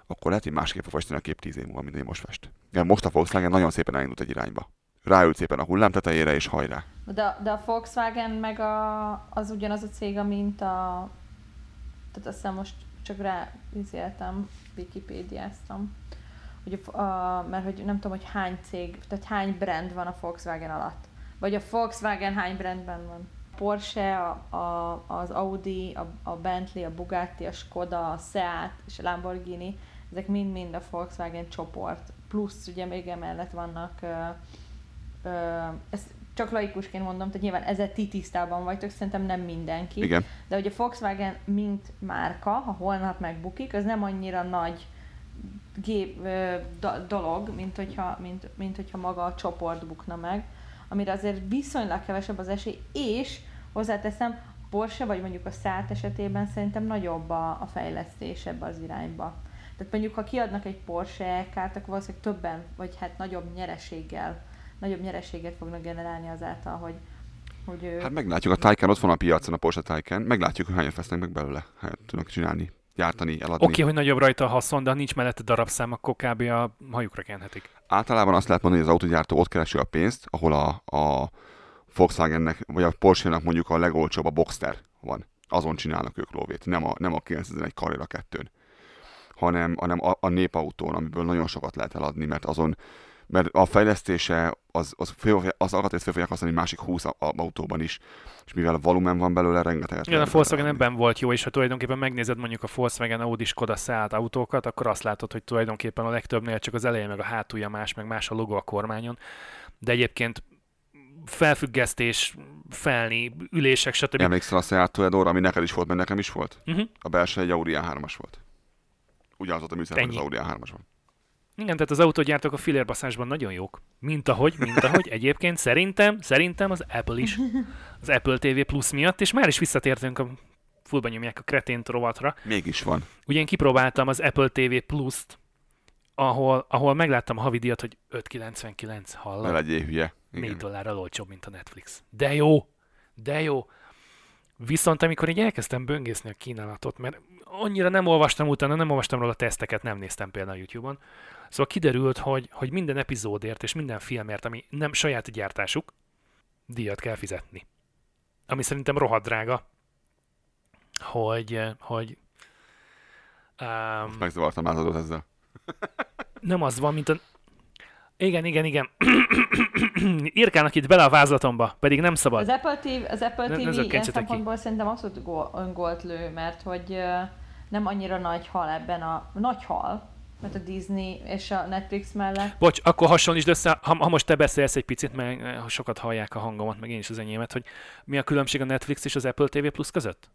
akkor lehet, hogy másképp fog festeni a kép 10 év múlva, mint én most fest. Igen, most a Volkswagen nagyon szépen elindult egy irányba. Ráült szépen a hullám tetejére, és hajrá. De, de a Volkswagen meg a, az ugyanaz a cég, mint a... Tehát azt hiszem most csak rá izéltem, Wikipédiáztam. Hogy a, a, mert hogy nem tudom, hogy hány cég, tehát hány brand van a Volkswagen alatt. Vagy a Volkswagen hány brandben van. Porsche, a, a, az Audi, a, a Bentley, a Bugatti, a Skoda, a Seat és a Lamborghini, ezek mind-mind a Volkswagen csoport. Plusz ugye még emellett vannak ö, ö, ezt csak laikusként mondom, tehát nyilván ezzel ti tisztában vagytok, szerintem nem mindenki. Igen. De hogy a Volkswagen mint márka, ha holnap megbukik, az nem annyira nagy gép, ö, dolog, mint hogyha, mint, mint hogyha maga a csoport bukna meg, amire azért viszonylag kevesebb az esély, és hozzáteszem, Porsche vagy mondjuk a Seat esetében szerintem nagyobb a, a fejlesztés ebbe az irányba. Tehát mondjuk, ha kiadnak egy Porsche kárt, akkor valószínűleg többen, vagy hát nagyobb nyereséggel, nagyobb nyereséget fognak generálni azáltal, hogy, hogy ő... Hát meglátjuk, a Taycan ott van a piacon, a Porsche Taycan, meglátjuk, hogy hányan vesznek meg belőle. Hát tudnak csinálni, gyártani, eladni. Oké, okay, hogy nagyobb rajta a haszon, de ha nincs mellette darabszám, akkor kb. a hajukra kenhetik. Általában azt lehet mondani, hogy az autogyártó ott keresi a pénzt, ahol a, a Volkswagennek, vagy a Porsche-nak mondjuk a legolcsóbb a Boxster van. Azon csinálnak ők lóvét, nem a, nem a 9001 Carrera 2 hanem, hanem a, a népautón, amiből nagyon sokat lehet eladni, mert azon mert a fejlesztése az, az, föl, az alkatrészt fel fogják használni másik 20 a- a- autóban is, és mivel volumen van belőle, rengeteget Igen, a Volkswagen ebben volt jó, és ha tulajdonképpen megnézed mondjuk a Volkswagen, Audi, Skoda, Seat autókat, akkor azt látod, hogy tulajdonképpen a legtöbbnél csak az eleje meg a hátulja más, meg más a logo a kormányon. De egyébként felfüggesztés, felni, ülések, stb. Emlékszel a Seat Toledor, ami neked is volt, mert nekem is volt? Uh-huh. A belső egy Audi A3-as volt. Ugyanaz volt a műszer, az. Audi A3-as van. Igen, tehát az autógyártók a filérbaszásban nagyon jók. Mint ahogy, mint ahogy egyébként szerintem, szerintem az Apple is. Az Apple TV Plus miatt, és már is visszatértünk a fullba nyomják a kretént rovatra. Mégis van. Ugye én kipróbáltam az Apple TV Plus-t, ahol, ahol megláttam a havidíjat, hogy 5,99 Ne hallom. legyél hülye. 4 Igen. dollárral olcsóbb, mint a Netflix. De jó! De jó! Viszont amikor így elkezdtem böngészni a kínálatot, mert annyira nem olvastam utána, nem olvastam róla teszteket, nem néztem például a YouTube-on, szóval kiderült, hogy, hogy minden epizódért és minden filmért, ami nem saját gyártásuk, díjat kell fizetni. Ami szerintem rohadt drága, hogy, hogy um, Megzavartam az ezzel. nem az van, mint a... Igen, igen, igen. Írkálnak itt bele a vázlatomba, pedig nem szabad. Az Apple TV, az Apple Ne- ne TV ilyen zökkentsetek ki. szempontból szerintem abszolút gól- öngolt lő, mert hogy nem annyira nagy hal ebben a... Nagy hal, mert a Disney és a Netflix mellett. Bocs, akkor hasonlítsd össze, ha, ha most te beszélsz egy picit, mert sokat hallják a hangomat, meg én is az enyémet, hogy mi a különbség a Netflix és az Apple TV Plus között?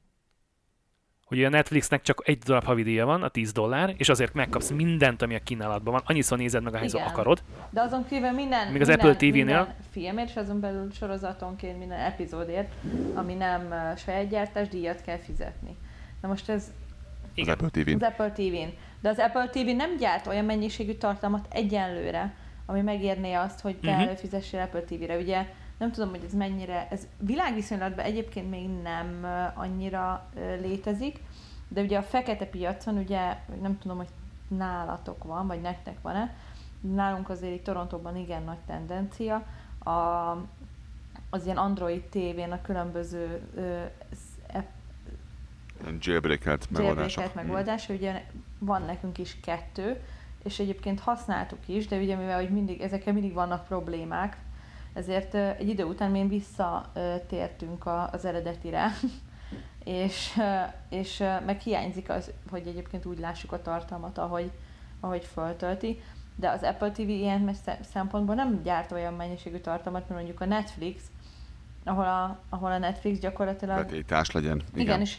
Hogy a Netflixnek csak egy darab havidíja van, a 10 dollár, és azért megkapsz mindent, ami a kínálatban van. Annyiszor nézed meg, ahányszor akarod. De azon kívül minden, Még az minden, Apple TV-nél? minden filmért, és azon belül sorozatonként minden epizódért, ami nem saját gyártás, díjat kell fizetni. Na most ez Az Igen. Apple TV-n. az Apple TV-n. De az Apple TV nem gyárt olyan mennyiségű tartalmat egyenlőre, ami megérné azt, hogy te uh-huh. előfizessél Apple TV-re. Ugye nem tudom, hogy ez mennyire, ez világviszonylatban egyébként még nem annyira létezik, de ugye a fekete piacon, ugye nem tudom, hogy nálatok van, vagy nektek van-e, nálunk azért itt Torontóban igen nagy tendencia, a, az ilyen Android tévén a különböző ö, app, Ilyen jailbreakelt megoldások. jailbreakelt megoldás, ugye van nekünk is kettő, és egyébként használtuk is, de ugye mivel hogy mindig, ezekkel mindig vannak problémák, ezért egy idő után mi visszatértünk az eredetire, és, és meg hiányzik az, hogy egyébként úgy lássuk a tartalmat, ahogy, ahogy föltölti. De az Apple TV ilyen szempontból nem gyárt olyan mennyiségű tartalmat, mint mondjuk a Netflix, ahol a, ahol a Netflix gyakorlatilag Betétás legyen. Igen. igen, és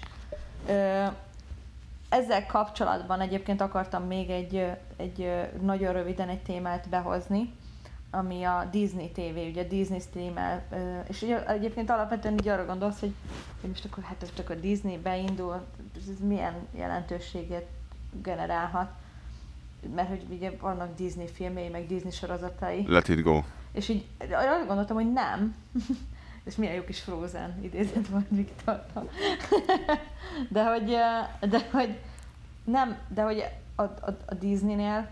ö, ezzel kapcsolatban egyébként akartam még egy, egy nagyon röviden egy témát behozni, ami a Disney TV, ugye Disney streamel, és egyébként alapvetően így arra gondolsz, hogy, hogy most akkor, hát most akkor Disney beindul, ez milyen jelentőséget generálhat, mert hogy ugye vannak Disney filmjei, meg Disney sorozatai, Let it go. és így arra gondoltam, hogy nem. És milyen jó kis Frozen idézet volt Viktor. de hogy, de hogy nem, de hogy a, a, a Disneynél,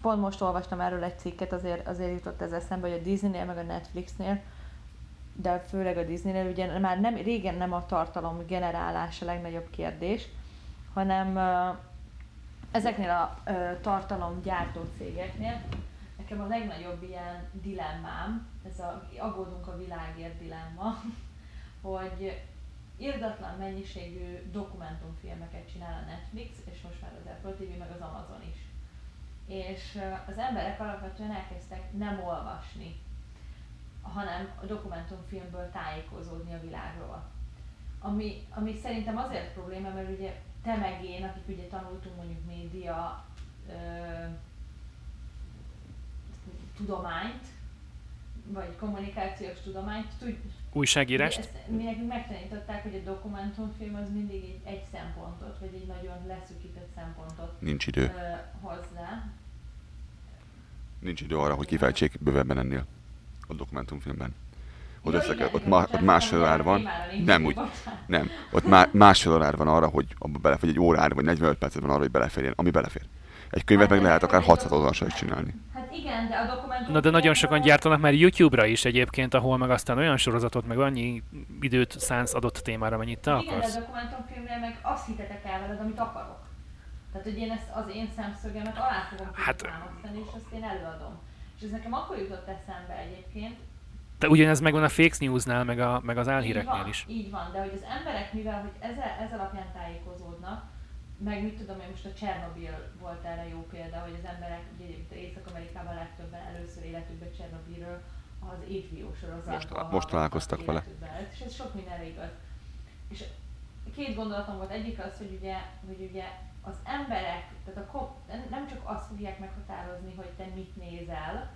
pont most olvastam erről egy cikket, azért, azért jutott ez eszembe, hogy a Disneynél meg a Netflixnél, de főleg a Disneynél ugye már nem, régen nem a tartalom generálás a legnagyobb kérdés, hanem ezeknél a tartalomgyártó cégeknél nekem a legnagyobb ilyen dilemmám, ez a aggódunk a világért dilemma, hogy irdatlan mennyiségű dokumentumfilmeket csinál a Netflix, és most már az Apple TV, meg az Amazon is. És ö, az emberek alapvetően elkezdtek nem olvasni, hanem a dokumentumfilmből tájékozódni a világról. Ami, ami szerintem azért probléma, mert ugye te meg én, akik ugye tanultunk mondjuk média ö, tudományt, vagy kommunikációs tudományt, tud, Újságírást? ezt, mi nekünk megtanították, hogy a dokumentumfilm az mindig egy, egy szempontot, vagy egy nagyon leszűkített szempontot Nincs ö, idő. hozzá. Nincs idő arra, hogy kifejtsék bővebben ennél a dokumentumfilmben. Ott, össze, igen, ott, bocsánat, ott másfél órár van. Nem úgy. Nem, ott má, másfél órár van arra, hogy abba bele, vagy egy órára, vagy 45 percet van arra, hogy beleférjen, ami belefér. Egy könyvet meg lehet akár 600 oldalasra is csinálni. Hát igen, de a dokumentum... Na de nagyon sokan gyártanak már YouTube-ra is egyébként, ahol meg aztán olyan sorozatot, meg annyi időt szánsz adott témára, mennyit te Igen, de akarsz. a dokumentumfilmnél meg azt hitetek el veled, amit akarok. Tehát, hogy én ezt az én szemszögemet alá fogom Hát- és azt én előadom. És ez nekem akkor jutott eszembe egyébként. De ugyanez megvan a fake newsnál, meg, a, meg az így álhíreknél van, is. Így van, de hogy az emberek, mivel hogy ez, ez alapján tájékozódnak, meg mit tudom én, most a Csernobil volt erre jó példa, hogy az emberek, ugye egyébként Észak-Amerikában legtöbben először életükben Csernobilről az HBO sorozatban Most talál- most találkoztak vele. És ez sok mindenre igaz. És két gondolatom volt. Egyik az, hogy ugye, hogy ugye az emberek, tehát a nem csak azt fogják meghatározni, hogy te mit nézel,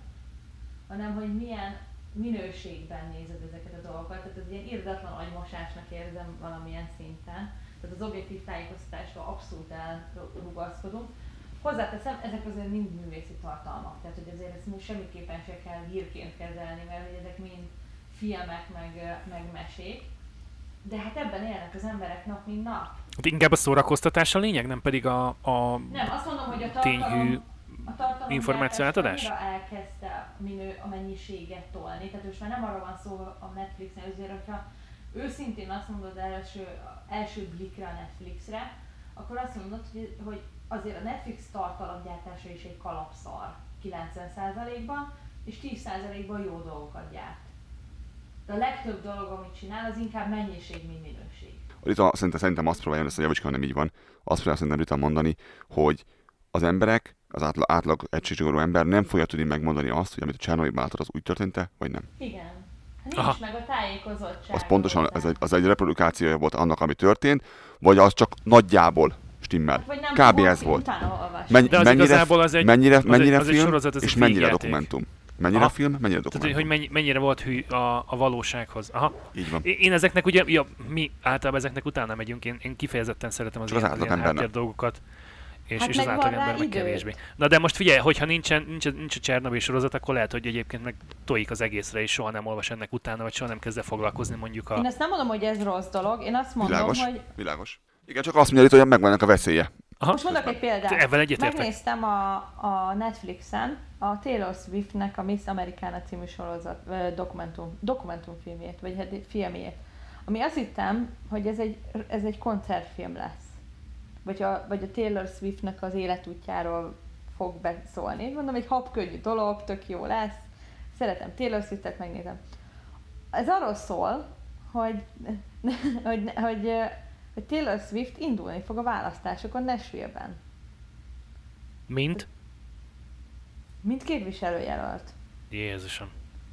hanem hogy milyen minőségben nézed ezeket a dolgokat. Tehát ez ilyen irdatlan agymosásnak érzem valamilyen szinten. Tehát az objektív tájékoztatástól abszolút elrugaszkodunk. Hozzáteszem, ezek azért mind művészi tartalmak, tehát hogy azért ezt semmiképpen se kell hírként kezelni, mert hogy ezek mind filmek, meg, meg mesék. De hát ebben élnek az emberek nap, mint nap. Hát inkább a szórakoztatás a lényeg, nem pedig a, a Nem, azt mondom, hogy a tényhű tartalom, a tartalom információ átadás? annyira elkezdte a, minő, a mennyiséget tolni, tehát most már nem arról van szó a Netflixnél, azért, hogyha őszintén azt mondod első, első blikre a Netflixre, akkor azt mondod, hogy, hogy azért a Netflix tartalomgyártása is egy kalapszar 90%-ban, és 10%-ban jó dolgokat gyárt. De a legtöbb dolog, amit csinál, az inkább mennyiség, mint minőség. Rita szerintem, szerintem azt próbálja, ezt a javicska nem így van, azt próbálja szerintem Rita mondani, hogy az emberek, az átlag, átlag egységcsigorú ember nem fogja tudni megmondani azt, hogy amit a Csernobyl látod, az úgy történt-e, vagy nem. Igen. Nincs Aha. meg a tájékozottság. Az pontosan, ez egy, az egy reprodukációja volt annak, ami történt, vagy az csak nagyjából stimmel. Vagy nem Kb. ez volt. Utána olvasni. Menny, De az mennyire, igazából az egy- mennyire, az egy- mennyire az egy film, sorozat, ez és egy mennyire végjáték. dokumentum. Mennyire Aha. film, mennyire Tehát, hogy, dokumentum. hogy mennyi, mennyire volt hű a, a valósághoz. Aha. Így van. Én ezeknek ugye, ja, mi általában ezeknek utána megyünk, én, én kifejezetten szeretem az Csak az ilyen, ilyen átlagember háttér dolgokat, és, Hát és az átlagember meg kevésbé. Na de most figyelj, hogyha nincsen, nincs, a- nincs a Csernobyl sorozat, akkor lehet, hogy egyébként meg tojik az egészre, és soha nem olvas ennek utána, vagy soha nem kezd el foglalkozni mondjuk a... Én ezt nem mondom, hogy ez rossz dolog, én azt mondom, Világos. hogy Világos. Igen, csak azt mondja, hogy megvannak a veszélye. Aha. Most mondok egy példát. Ebben egyetértek. Megnéztem a, a Netflixen a Taylor Swiftnek a Miss Americana című sorozat, dokumentum, dokumentumfilmjét, vagy hát filmjét. Ami azt hittem, hogy ez egy, ez egy koncertfilm lesz. Vagy a, vagy a Taylor Swiftnek az életútjáról fog beszólni. Mondom, egy habkönnyű dolog, tök jó lesz. Szeretem Taylor Swiftet, megnézem. Ez arról szól, hogy, hogy, hogy, hogy Taylor Swift indulni fog a választásokon Nashville-ben. Mint? Mint képviselőjelölt. Jézusom.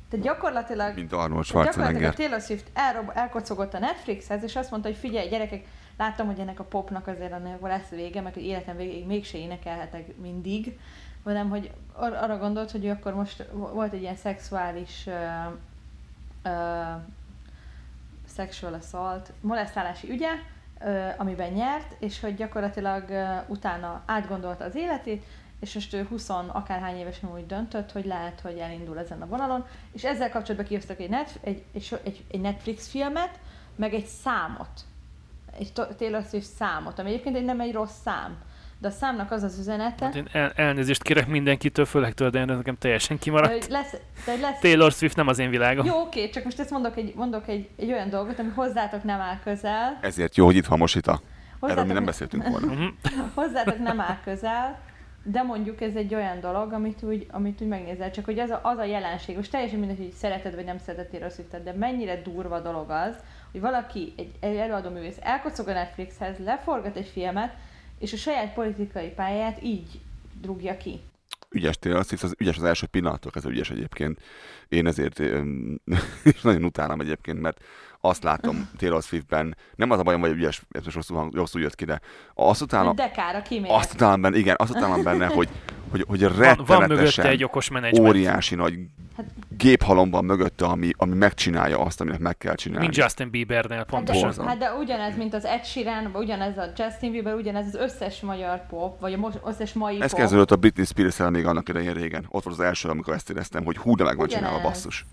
Tehát gyakorlatilag, Mint Arnold tehát gyakorlatilag a Schwarzenegger. Taylor Swift elrob, elkocogott a Netflixhez, és azt mondta, hogy figyelj, gyerekek, láttam, hogy ennek a popnak azért ennek lesz vége, meg hogy életem végéig mégse énekelhetek mindig, hanem hogy ar- arra gondolt, hogy ő akkor most volt egy ilyen szexuális uh, uh, sexual assault, molesztálási ügye, amiben nyert, és hogy gyakorlatilag utána átgondolta az életét, és most ő 20 akárhány évesen úgy döntött, hogy lehet, hogy elindul ezen a vonalon, és ezzel kapcsolatban kihoztak egy, net, egy, egy, egy, Netflix filmet, meg egy számot, egy Taylor Swift számot, ami egyébként egy, nem egy rossz szám, de a számnak az az üzenete, Hát én el, elnézést kérek mindenkitől, főleg tőled, de én nekem teljesen de kimaradt. hogy lesz, de hogy lesz Taylor Swift nem az én világom. jó, oké, csak most ezt mondok egy, mondok egy, egy olyan dolgot, ami hozzátok nem áll közel, Ezért jó, hogy itt van Mosita. Erről mi hozzátok nem beszéltünk volna. Mhm. hozzátok nem áll közel, de mondjuk ez egy olyan dolog, amit úgy, amit úgy megnézel, csak hogy az a, az a jelenség, most teljesen mindegy, hogy szereted vagy nem szereted Taylor Swiftet, de mennyire durva dolog az, hogy valaki, egy, egy előadó művész elkocog a Netflixhez, leforgat egy filmet, és a saját politikai pályáját így drugja ki. Ügyes Taylor Swift, az ügyes az első pillanattól kezdve ügyes egyébként. Én ezért és nagyon utálom egyébként, mert azt látom Taylor Swiftben, nem az a bajom, hogy ügyes, ez most rosszul, hang- rosszul jött ki, de azt utálom, Dekára kimér. azt utálom benne, igen, azt utálom benne, hogy, hogy, hogy Van, van mögötte rettenetesen egy okos menedzsment. óriási nagy Hát- géphalom van mögötte, ami, ami megcsinálja azt, aminek meg kell csinálni. Mint Justin Biebernél Hát pontosan. de, Borzalom. hát de ugyanez, mint az Ed Sheeran, vagy ugyanez a Justin Bieber, ugyanez az összes magyar pop, vagy a most, összes mai Ez pop. kezdődött a Britney spears még annak idején régen. Ott volt az első, amikor ezt éreztem, hogy hú, de meg van Ugyanez. csinálva basszus.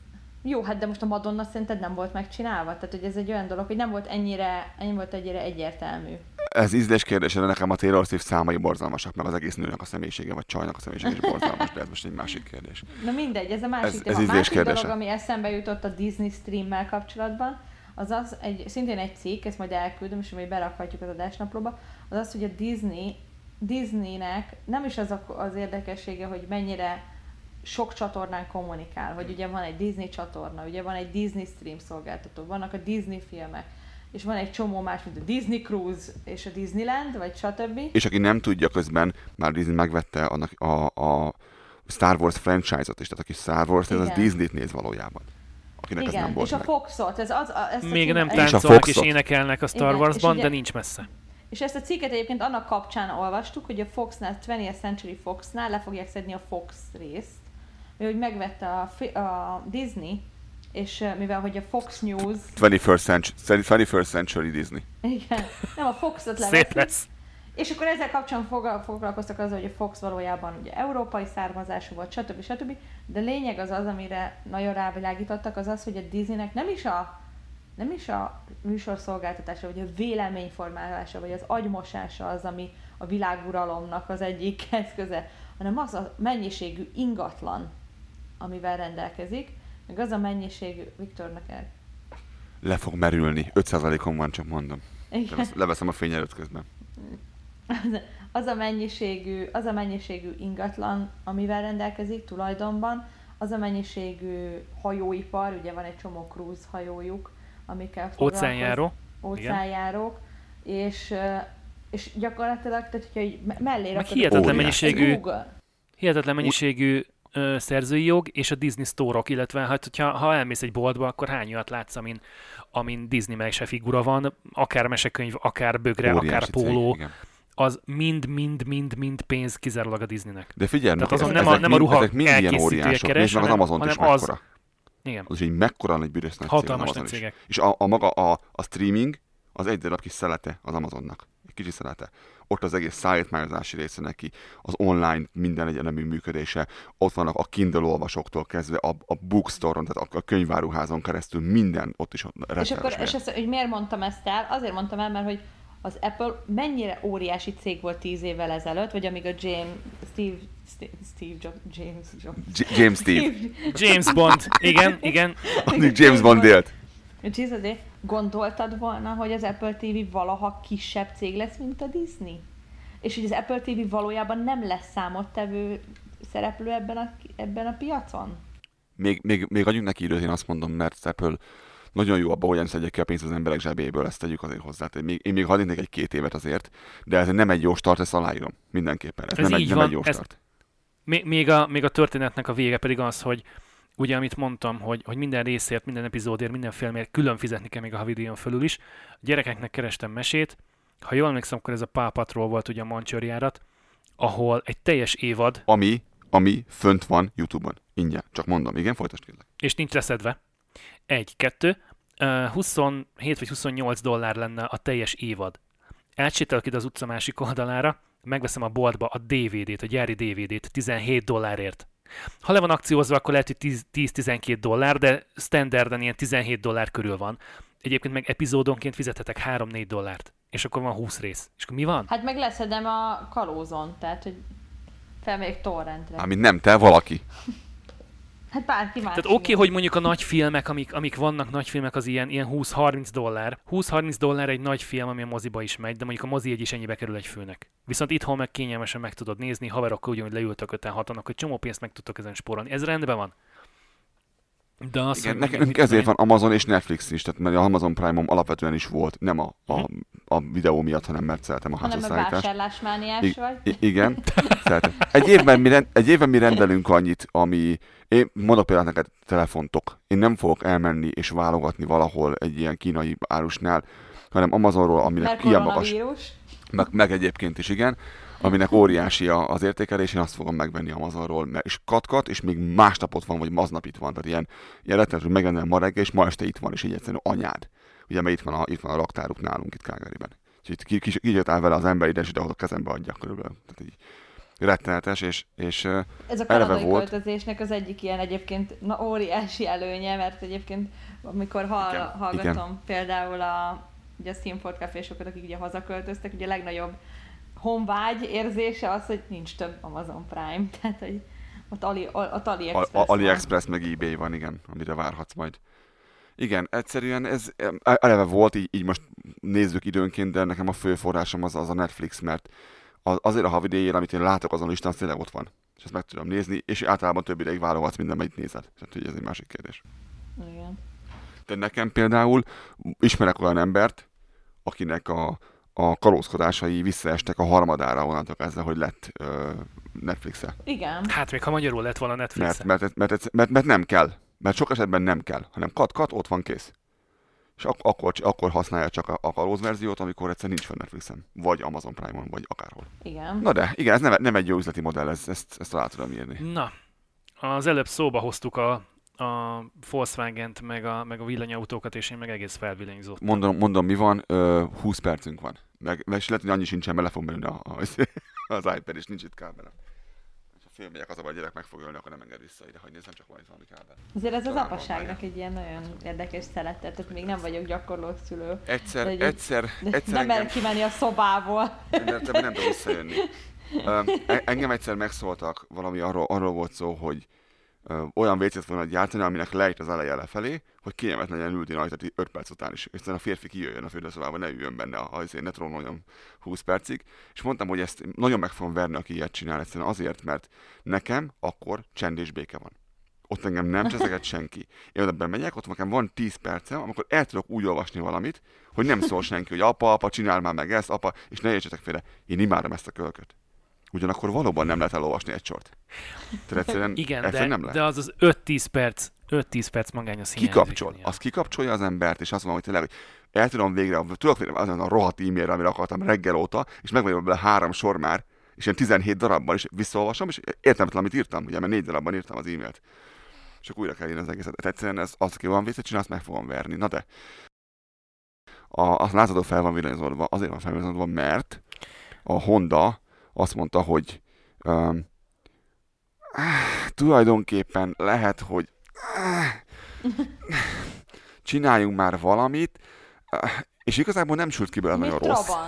Jó, hát de most a Madonna szerinted nem volt megcsinálva? Tehát, hogy ez egy olyan dolog, hogy nem volt ennyire, ennyi volt ennyire egyértelmű. Ez ízlés kérdése, de nekem a Taylor Swift számai borzalmasak, meg az egész nőnek a személyisége, vagy csajnak a személyisége is borzalmas, de ez most egy másik kérdés. Na mindegy, ez a másik Ez- téma. ez ízlés másik kérdése. dolog, ami eszembe jutott a Disney streammel kapcsolatban, az az, egy, szintén egy cikk, ezt majd elküldöm, és majd berakhatjuk az adásnaplóba, az az, hogy a Disney, Disneynek nem is az a, az érdekessége, hogy mennyire sok csatornán kommunikál, hogy ugye van egy Disney csatorna, ugye van egy Disney stream szolgáltató, vannak a Disney filmek, és van egy csomó más, mint a Disney Cruise és a Disneyland, vagy stb. És aki nem tudja közben, már Disney megvette annak a, a Star Wars franchise-ot is, tehát aki Star Wars, ez az Igen. Disney-t néz valójában. Akinek ez nem Igen, volt és a meg. Foxot, ez az, a, ezt a Még cím- nem És a táncolnak és Foxot. énekelnek a Star Igen, és Warsban, ugye- de nincs messze. És ezt a cikket egyébként annak kapcsán olvastuk, hogy a Foxnál, 20th Century Foxnál le fogják szedni a Fox részt, mert hogy megvette a, fi- a Disney, és mivel hogy a Fox News, 21st century, 21st century Disney. igen, nem a Foxot lesz. és akkor ezzel kapcsán fogal- foglalkoztak azzal, hogy a Fox valójában ugye európai származású volt, stb. stb. De lényeg az az, amire nagyon rávilágítottak, az az, hogy a Disneynek nem is a nem is a műsorszolgáltatása, vagy a véleményformálása, vagy az agymosása az, ami a világuralomnak az egyik eszköze, hanem az a mennyiségű ingatlan, amivel rendelkezik, meg az a mennyiségű, Viktornak el. Le fog merülni. 5%-on van, csak mondom. Igen. Levesz- Leveszem a fény előtt közben. az a mennyiségű, az a mennyiségű ingatlan, amivel rendelkezik tulajdonban, az a mennyiségű hajóipar, ugye van egy csomó cruise hajójuk, amikkel foglalkoz- Óceánjáró. óceánjárók, és, és gyakorlatilag, tehát hogyha mellé Meg hihetetlen mennyiségű, hihetetlen mennyiségű ö, szerzői jog, és a Disney Store-ok, illetve hát, hogyha, ha elmész egy boltba, akkor hány olyat látsz, amin, amin Disney mese figura van, akár mesekönyv, akár bögre, akár Óriási cég, póló, igen. az mind-mind-mind-mind pénz kizárólag a Disneynek. De figyelj, Tehát ezek, azon nem a- ezek nem a ruha ezek mind ilyen óriások. keres, meg az Amazon is hanem az- mekkora. Igen. Az is egy mekkora nagy büdös nagy cég Hatalmas Amazon nagy is. cégek. És a, a maga a, a streaming az egy darab kis szelete az Amazonnak. Kicsi szelete. Ott az egész szállítmányozási része neki, az online minden egyenemű működése, ott vannak a Kindle olvasóktól kezdve a, a bookstore-on, tehát a, a könyváruházon keresztül minden ott is És akkor, és ezt, hogy miért mondtam ezt el? Azért mondtam el, mert hogy az Apple mennyire óriási cég volt tíz évvel ezelőtt, vagy amíg a James, Steve, Steve, Steve Jobs, James Jobs. James Steve. James Bond, igen, igen. Addig James Bond élt. Jesus, gondoltad volna, hogy az Apple TV valaha kisebb cég lesz, mint a Disney? És hogy az Apple TV valójában nem lesz számottevő szereplő ebben a, ebben a piacon? Még, még, még adjunk neki időt, én azt mondom, mert az Apple nagyon jó abban, hogyan szedjek ki a pénzt az emberek zsebéből, ezt tegyük azért hozzá. Tehát még, én még hadd egy két évet azért, de ez nem egy jó start, ezt aláírom. Mindenképpen. Ez, Ez nem, így egy, nem van, egy jó ez- start. Még, még, a, még a történetnek a vége pedig az, hogy ugye amit mondtam, hogy, hogy minden részért, minden epizódért, minden filmért külön fizetni kell még a havidíjon fölül is. A gyerekeknek kerestem mesét, ha jól emlékszem, akkor ez a Paw Patrol volt ugye a Mancsőr járat, ahol egy teljes évad, Ami, ami fönt van YouTube-on. Ingyen. Csak mondom, igen, folytasd kérlek. és nincs leszedve. Egy, kettő, ö, 27 vagy 28 dollár lenne a teljes évad. Átsétálok ide az utca másik oldalára, megveszem a boltba a DVD-t, a gyári DVD-t 17 dollárért. Ha le van akciózva, akkor lehet, hogy 10 10-12 dollár, de standarden ilyen 17 dollár körül van. Egyébként meg epizódonként fizethetek 3-4 dollárt. És akkor van 20 rész. És akkor mi van? Hát meg leszedem a kalózon, tehát hogy felmegyek torrentre. Ami nem te, valaki. Hát bárki más. Tehát oké, okay, hogy mondjuk a nagy filmek, amik, amik vannak nagy filmek, az ilyen, ilyen 20-30 dollár. 20-30 dollár egy nagy film, ami a moziba is megy, de mondjuk a mozi egy is ennyibe kerül egy főnek. Viszont itthon meg kényelmesen meg tudod nézni, haverokkal ugyanúgy leültök öten hatanak, hogy csomó pénzt meg tudtok ezen spórolni. Ez rendben van. De az, Igen, hogy nekünk ezért van Amazon és Netflix is, tehát mert a Amazon Prime-om alapvetően is volt, nem a, a, a videó miatt, hanem mert szeretem a Hanem a házasszállítást. vásárlásmániás I- vagy. I- igen, szeretem. Egy évben, mi rend, egy évben mi rendelünk annyit, ami... Én mondok például neked telefontok. Én nem fogok elmenni és válogatni valahol egy ilyen kínai árusnál, hanem Amazonról, aminek ilyen magas, meg, meg egyébként is igen, aminek óriási az értékelés, én azt fogom megvenni Amazonról, mert és katkat, és még másnap ott van, vagy maznap itt van, tehát ilyen, ilyen rettenet, hogy megrendelem ma reggel, és ma este itt van, és így egyszerűen anyád. Ugye, mert itt van a, itt van a raktáruk nálunk itt Calgaryben. Úgyhogy ki, ki, ki, jött vele az ember ide, és ide a kezembe adja körülbelül. Tehát így rettenetes, és, és Ez a kanadai volt. költözésnek az egyik ilyen egyébként na, óriási előnye, mert egyébként amikor hall, Igen, hallgatom igen. például a, ugye a Steamford cafésokat, akik ugye hazaköltöztek, ugye a legnagyobb honvágy érzése az, hogy nincs több Amazon Prime, tehát hogy ott, Ali, ott a, AliExpress a, AliExpress meg eBay van, igen, amire várhatsz majd. Igen, egyszerűen ez em, eleve volt, így, így most nézzük időnként, de nekem a fő forrásom az, az a Netflix, mert az, azért a havidéjére, amit én látok azon a listán, az tényleg ott van. És ezt meg tudom nézni, és általában több ideig válogatsz minden, amit nézed. Tehát, hogy ez egy másik kérdés. Igen. De nekem például ismerek olyan embert, akinek a, a kalózkodásai visszaestek a harmadára onnantól kezdve, hogy lett ö, Netflix-e. Igen. Hát még ha magyarul lett volna netflix Mert, mert, mert, mert, mert, mert, nem kell. Mert sok esetben nem kell, hanem kat-kat, ott van kész. És ak- akkor, akkor használja csak a, a kalóz verziót, amikor egyszer nincs fenn Netflixen, vagy Amazon Prime-on, vagy akárhol. Igen. Na de, igen, ez nem, nem egy jó üzleti modell, ez, ezt, ezt alá tudom írni. Na, az előbb szóba hoztuk a, a Volkswagen-t, meg a, meg a villanyautókat, és én meg egész felvillanyzottam. Mondom, mondom mi van, ö, 20 percünk van. Meg, meg és lehet, hogy annyi sincsen, mert le fog menni a, a, az iPad, és nincs itt kábelem. Ha fölmegyek az a gyerek meg fog ölni, akkor nem enged vissza ide, hogy nézzem, csak van itt valami kábel. Azért ez az Talán apasságnak van egy ilyen nagyon érdekes szelete, tehát még nem vagyok gyakorló szülő. Egyszer, De egy- egyszer, De egyszer nem engem, kimenni a szobából. mert te nem tudok visszajönni. E- engem egyszer megszóltak, valami arról, arról volt szó, hogy olyan WC-t volna gyártani, aminek lejt az eleje lefelé, hogy kényelmetlen legyen ülni rajta 5 perc után is. Egyszerűen a férfi kijöjjön a fürdőszobába, ne üljön benne, a azért ne trónoljon 20 percig. És mondtam, hogy ezt nagyon meg fogom verni, aki ilyet csinál, egyszerűen azért, mert nekem akkor csend és béke van. Ott engem nem cseszeget senki. Én oda bemegyek, ott nekem van 10 percem, amikor el tudok úgy olvasni valamit, hogy nem szól senki, hogy apa, apa, csinál már meg ezt, apa, és ne értsetek félre, én imádom ezt a kölköt. Ugyanakkor valóban nem lehet elolvasni egy sort. Tehát egyszerűen, Igen, egyszerűen de, nem lehet. de az az 5-10 perc, 5-10 perc magányos hiányzik. kikapcsol. Az kikapcsolja az embert, és azt mondom, hogy tényleg, hogy el tudom végre, tudok végre azon a rohadt e-mailre, amire akartam reggel óta, és megvan bele három sor már, és ilyen 17 darabban is visszaolvasom, és értelmetlen, amit írtam, ugye, mert négy darabban írtam az e-mailt. Csak újra kell írni az egészet. Tehát egyszerűen ez, az, aki van vissza, csinál, azt meg fogom verni. Na de, a, a lázadó fel van villanyozódva, azért van felvillanyozódva, mert a Honda azt mondta, hogy um, tulajdonképpen lehet, hogy csináljunk már valamit, és igazából nem sült ki belőle nagyon rossz.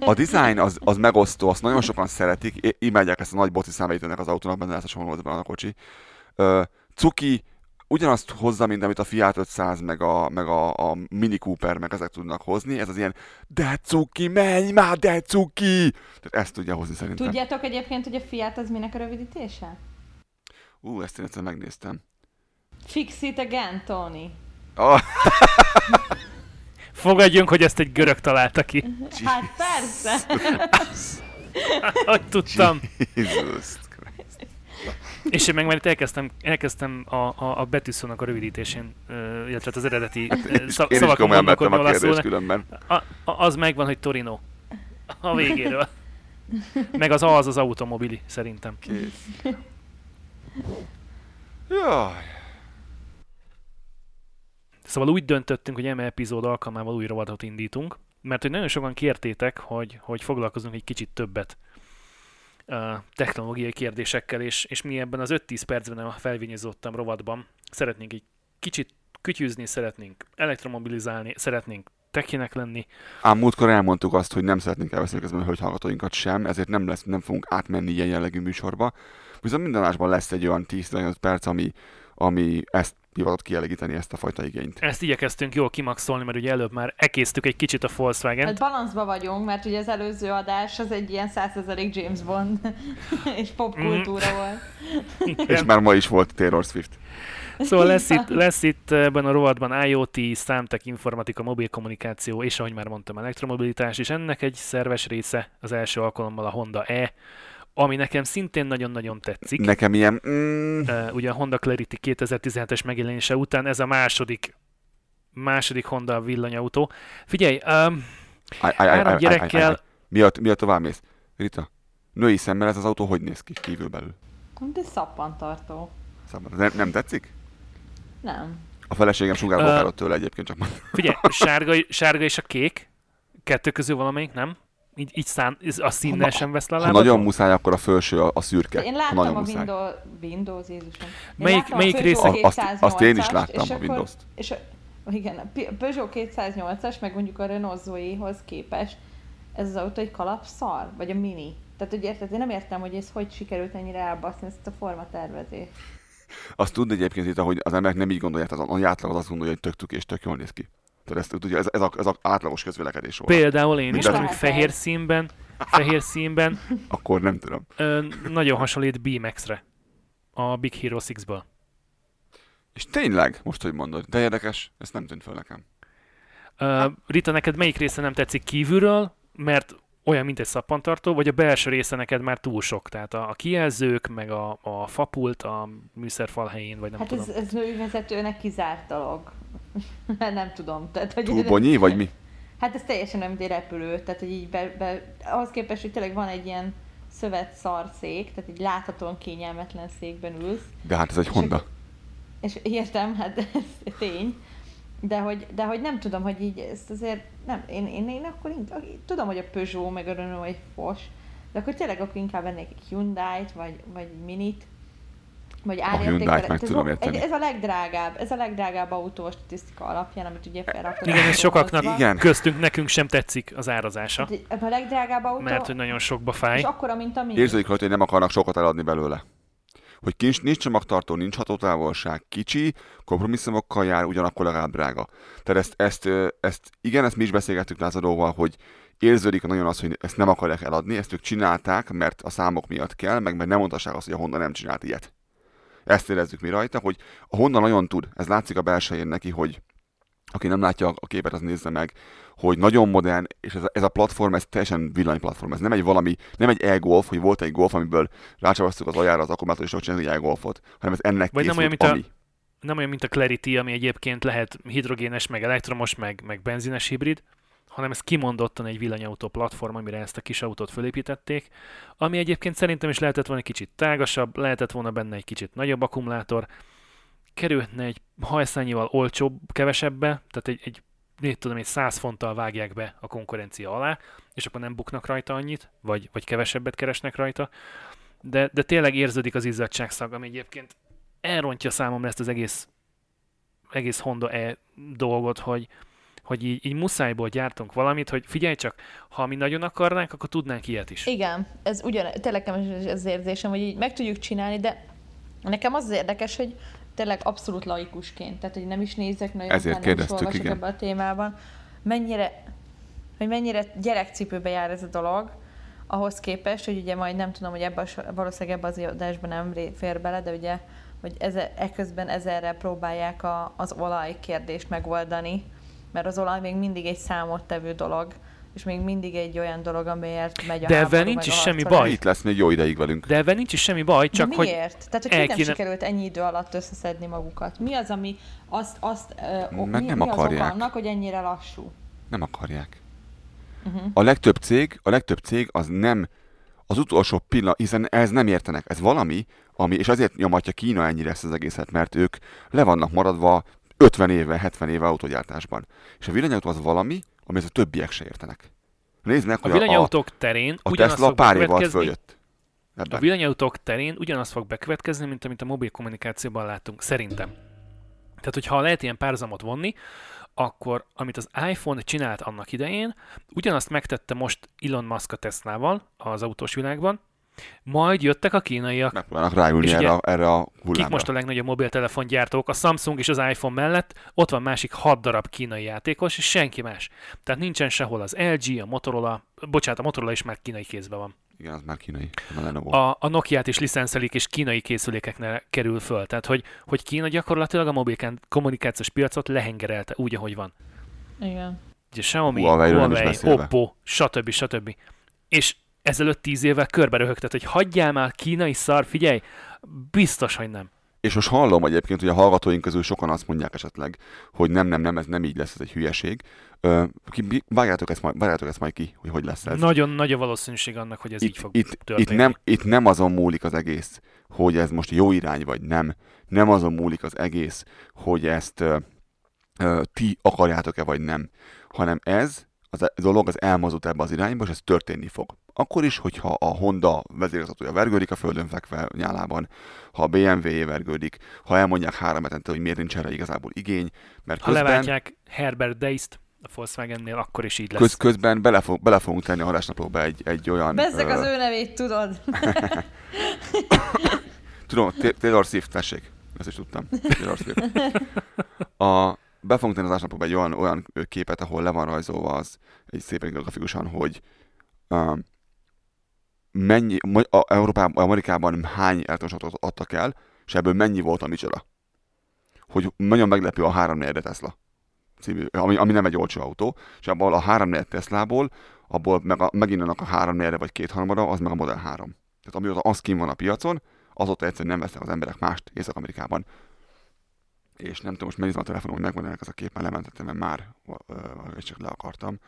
A design az, az megosztó, azt nagyon sokan szeretik, imádják ezt a nagy boci számítőnek az autónak, benne lesz a benne a kocsi. Cuki ugyanazt hozza, mint amit a Fiat 500, meg a, meg a, a Mini Cooper, meg ezek tudnak hozni. Ez az ilyen, de cuki, menj már, de cuki! Tehát ezt tudja hozni szerintem. Tudjátok egyébként, hogy a Fiat az minek a rövidítése? Ú, ezt én egyszer megnéztem. Fix it again, Tony. Oh, Fogadjunk, hogy ezt egy görög találta ki. Hát persze. Hogy tudtam. Jesus Christ. És én meg már itt elkezdtem, elkezdtem a, a, a betűszónak a rövidítésén, illetve hát az eredeti szav, én is komolyan vettem a kérdést különben. A, a, az megvan, hogy Torino. A végéről. Meg az az az automobili, szerintem. Kész. Jaj. Szóval úgy döntöttünk, hogy eme epizód alkalmával új rovatot indítunk, mert hogy nagyon sokan kértétek, hogy, hogy foglalkozunk egy kicsit többet technológiai kérdésekkel, és, és mi ebben az 5-10 percben a felvényezottam rovatban szeretnénk egy kicsit kütyűzni, szeretnénk elektromobilizálni, szeretnénk tekinek lenni. Ám múltkor elmondtuk azt, hogy nem szeretnénk elveszni közben a hallgatóinkat sem, ezért nem, lesz, nem fogunk átmenni ilyen jellegű műsorba. Viszont minden lesz egy olyan 10-15 perc, ami, ami ezt hivatott kielégíteni ezt a fajta igényt. Ezt igyekeztünk jól kimaxolni, mert ugye előbb már ekésztük egy kicsit a volkswagen Hát balanszba vagyunk, mert ugye az előző adás az egy ilyen 100% James Bond és popkultúra Mm. volt. És már ma is volt Taylor Swift. Szóval lesz itt, lesz itt ebben a rovatban IoT, számtek, informatika, mobilkommunikáció, és ahogy már mondtam, elektromobilitás, és ennek egy szerves része az első alkalommal a Honda E, ami nekem szintén nagyon-nagyon tetszik. Nekem ilyen... Mm, ugye a Honda Clarity 2017-es megjelenése után ez a második második Honda villanyautó. Figyelj, um, áj, áj, három áj, áj, gyerekkel, áj. Miatt, miatt tovább mész? Rita, női szemmel ez az autó hogy néz ki kívül belül? De szappantartó. Számomra nem, nem tetszik? Nem. A feleségem sugárba uh, tőle egyébként csak mondom. figyelj, sárga, sárga és a kék, kettő közül valamelyik, nem? Így, így szán, a színnel Ha- sem vesz le a Ha nagyon muszáj, akkor a felső a, a szürke. De én láttam nagyon a muszáj. Windows, Windows Jézusom. Én Melyik- melyik a része? Azt- azt én is 208-ast, láttam, és a akkor- Windows-t. És a, igen, a Peugeot 208-as, meg mondjuk a Renault Zoe-hoz képest, ez az autó egy kalapszar? Vagy a Mini? Tehát, hogy érted, én nem értem, hogy ez hogy sikerült ennyire elbaszni ezt a formatervezést. Azt tudni egyébként itt, hogy az emberek nem így gondolják, az a nagy átlag az azt gondolja, hogy tök tuki és tök jól néz ki. Tehát ezt tudja, ez, ez, a, ez a átlagos közvélekedés róla. Például én is, Minden- mondjuk fehér színben, fehér színben Akkor nem tudom. ö, nagyon hasonlít BMX-re a Big Hero 6-ből. És tényleg, most, hogy mondod, de érdekes, ezt nem tűnt föl nekem. Uh, Rita, neked melyik része nem tetszik kívülről, mert olyan, mint egy szappantartó, vagy a belső része neked már túl sok? Tehát a, a kijelzők, meg a, a fapult a műszerfal helyén, vagy nem Hát tudom. ez, ez nővezetőnek kizárt dolog. nem tudom. Tehát, hogy Túl bonyi, vagy mi? Hát ez teljesen olyan, mint egy repülő, tehát hogy így be, be, ahhoz képest, hogy tényleg van egy ilyen szövet szarszék, tehát egy láthatóan kényelmetlen székben ülsz, De hát ez egy És Honda. és értem, hát ez tény, de hogy, de hogy nem tudom, hogy így ezt azért, nem, én, én, én akkor inkább, tudom, hogy a Peugeot meg a Renault egy fos, de akkor tényleg akkor inkább vennék egy Hyundai-t, vagy, vagy egy Minit, vagy Hyundai-t meg ez, tudom a- érteni. ez a legdrágább, ez a legdrágább autó a statisztika alapján, amit ugye felraktak. Igen, ez sokaknak. Igen. köztünk nekünk sem tetszik az árazása, Hát Ez a legdrágább autó, mert hogy nagyon sokba és fáj. akkora, mint a Mini. Érződik hogy nem akarnak sokat eladni belőle. Hogy nincs, nincs csomagtartó, nincs hatótávolság, kicsi, kompromisszumokkal jár, ugyanakkor legalább drága. Tehát ezt, ezt, ezt igen, ezt mi is beszélgettük Lázadóval, hogy érződik nagyon az, hogy ezt nem akarják eladni, ezt ők csinálták, mert a számok miatt kell, meg mert nem mondhassák azt, hogy a Honda nem csinált ilyet. Ezt érezzük mi rajta, hogy a Honda nagyon tud, ez látszik a belsején neki, hogy aki nem látja a képet, az nézze meg, hogy nagyon modern, és ez a, ez a platform, ez teljesen villanyplatform, ez nem egy valami, nem egy e-golf, hogy volt egy golf, amiből rácsavasztuk az ajára az akkumulátor, és ott csinálni egy e-golfot, hanem ez ennek Vagy nem készült, olyan, mint a- ami. Nem olyan, mint a Clarity, ami egyébként lehet hidrogénes, meg elektromos, meg, meg benzines hibrid, hanem ez kimondottan egy villanyautó platform, amire ezt a kis autót fölépítették, ami egyébként szerintem is lehetett volna egy kicsit tágasabb, lehetett volna benne egy kicsit nagyobb akkumulátor, kerülhetne egy hajszányival olcsóbb, kevesebbe, tehát egy, egy mit tudom, egy 100 fonttal vágják be a konkurencia alá, és akkor nem buknak rajta annyit, vagy, vagy kevesebbet keresnek rajta, de, de tényleg érződik az izzadságszag, ami egyébként elrontja számomra ezt az egész egész Honda E dolgot, hogy, hogy így, így muszájból gyártunk valamit, hogy figyelj csak, ha mi nagyon akarnánk, akkor tudnánk ilyet is. Igen, ez ugyan, tényleg is az érzésem, hogy így meg tudjuk csinálni, de nekem az az érdekes, hogy tényleg abszolút laikusként, tehát hogy nem is nézek nagyon, Ezért nem is kérdeztük, olvasok igen. ebbe a témában, mennyire, hogy mennyire gyerekcipőbe jár ez a dolog, ahhoz képest, hogy ugye majd nem tudom, hogy ebbe a, valószínűleg ebbe az adásban nem fér bele, de ugye, hogy eze, eközben ezerrel próbálják a, az olaj kérdést megoldani, mert az olaj még mindig egy számottevő dolog, és még mindig egy olyan dolog, amiért megy a De ebben nincs is semmi baj. Itt lesz még jó ideig velünk. De ebben nincs is semmi baj, csak De hogy miért? Tehát, hogy el nem kéne- sikerült ennyi idő alatt összeszedni magukat. Mi az, ami azt, azt uh, mi, nem mi az akarják. oka annak, hogy ennyire lassú? Nem akarják. Uh-huh. A legtöbb cég, a legtöbb cég az nem az utolsó pillanat, hiszen ez nem értenek. Ez valami, ami, és azért nyomatja Kína ennyire ezt az egészet, mert ők le vannak maradva 50 éve, 70 éve autógyártásban. És a villanyautó az valami, ami a többiek se értenek. Nézd meg, a hogy a, a, villanyautók terén a Tesla pár év alatt följött. a Ebben. villanyautók terén ugyanaz fog bekövetkezni, mint amit a mobil kommunikációban látunk, szerintem. Tehát, hogyha lehet ilyen párhuzamot vonni, akkor amit az iPhone csinált annak idején, ugyanazt megtette most Elon Musk a Teslával az autós világban, majd jöttek a kínaiak, Megpróbálnak ráülni És erre, ugye, erre a Kik hullámra. most a legnagyobb mobiltelefongyártók? A Samsung és az iPhone mellett ott van másik hat darab kínai játékos, és senki más. Tehát nincsen sehol az LG, a Motorola, bocsánat, a Motorola is már kínai kézben van. Igen, az már kínai. A Lenovo. A, a Nokia-t is licenszelik, és kínai készülékeknél kerül föl. Tehát, hogy, hogy Kína gyakorlatilag a mobil kommunikációs piacot lehengerelte úgy, ahogy van. Igen. Ugye Xiaomi, Huawei, beszélve. Oppo, stb. stb. És ezelőtt tíz évvel körbe röhögtet, hogy hagyjál már kínai szar, figyelj, biztos, hogy nem. És most hallom egyébként, hogy a hallgatóink közül sokan azt mondják esetleg, hogy nem, nem, nem, ez nem így lesz, ez egy hülyeség. Ö, ki, vágjátok, ezt majd, vágjátok ezt majd ki, hogy hogy lesz ez. Nagyon nagy a valószínűség annak, hogy ez így itt, fog itt, történni. itt, nem, itt nem azon múlik az egész, hogy ez most jó irány vagy nem. Nem azon múlik az egész, hogy ezt ö, ö, ti akarjátok-e vagy nem. Hanem ez, az a dolog az elmozdult ebbe az irányba, és ez történni fog. Akkor is, hogyha a Honda vezérigazgatója vergődik a földön fekve nyálában, ha a BMW vergődik, ha elmondják három hetente, hogy miért nincs erre igazából igény, mert Ha közben, leváltják Herbert Deist a Volkswagennél, akkor is így lesz. köz, közben bele, fog, bele fogunk tenni a halásnaplóba egy, egy olyan... Bezzeg ö, az ő nevét, tudod? Tudom, Taylor Swift, tessék. Ezt is tudtam. Taylor Swift. A, be fogunk tenni az ásnapokba egy olyan, olyan képet, ahol le van rajzolva az egy szépen grafikusan, hogy um, mennyi, a, Európában, Amerikában hány elektromos adtak el, és ebből mennyi volt a micsoda. Hogy nagyon meglepő a 3 4 Tesla című, ami, ami, nem egy olcsó autó, és abból a 3 4 Teslából, abból meg a, megint annak a 3 4 vagy két harmada, az meg a Model 3. Tehát amióta az kim van a piacon, azóta egyszerűen nem vesznek az emberek mást Észak-Amerikában. És nem tudom, most megnézem a telefonom, hogy megvan ennek ez a kép, mert lementettem, mert már és csak le akartam.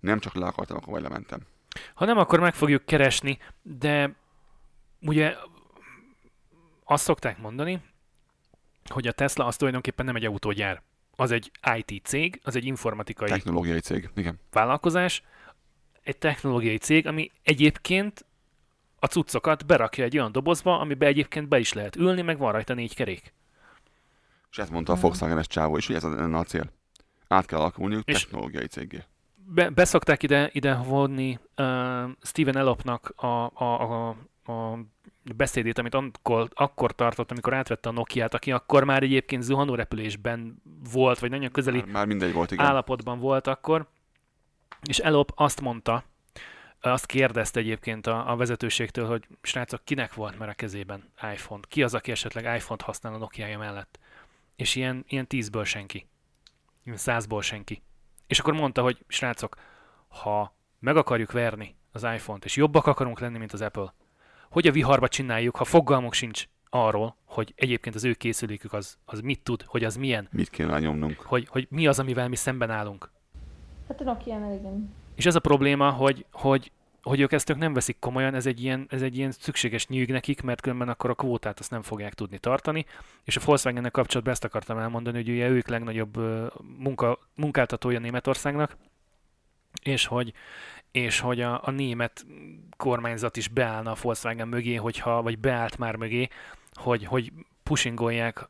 Nem csak le akartam, akkor majd lementem. Ha nem, akkor meg fogjuk keresni, de ugye azt szokták mondani, hogy a Tesla az tulajdonképpen nem egy autógyár. Az egy IT cég, az egy informatikai Technológiai cég, igen. vállalkozás, egy technológiai cég, ami egyébként a cuccokat berakja egy olyan dobozba, amibe egyébként be is lehet ülni, meg van rajta négy kerék. És ezt mondta a. Volkswagen-es csávó is, hogy ez lenne a cél. Át kell alakulniuk És- technológiai cégé. Be, beszokták ide, ide vonni uh, Steven Elopnak a, a, a, a beszédét, amit akkor, akkor tartott, amikor átvette a Nokia-t, aki akkor már egyébként zuhanó repülésben volt, vagy nagyon közeli Már, már mindegy volt, igen. állapotban volt akkor, és Elop azt mondta, azt kérdezte egyébként a, a vezetőségtől, hogy srácok, kinek volt már a kezében iPhone? Ki az, aki esetleg iPhone-t használ a Nokia-ja mellett? És ilyen, ilyen tízből senki. Ilyen százból senki. És akkor mondta, hogy srácok, ha meg akarjuk verni az iPhone-t, és jobbak akarunk lenni, mint az Apple, hogy a viharba csináljuk, ha fogalmuk sincs arról, hogy egyébként az ő készülékük az, az mit tud, hogy az milyen, Mit kéne nyomnunk? hogy, hogy mi az, amivel mi szemben állunk. Hát a Nokia-nál igen. És ez a probléma, hogy, hogy, hogy ők ezt ők nem veszik komolyan, ez egy, ilyen, ez egy ilyen szükséges nyűg nekik, mert különben akkor a kvótát azt nem fogják tudni tartani. És a volkswagen kapcsolatban ezt akartam elmondani, hogy ugye ők legnagyobb munka, munkáltatója Németországnak, és hogy, és hogy a, a német kormányzat is beállna a Volkswagen mögé, hogyha, vagy beállt már mögé, hogy, hogy pushingolják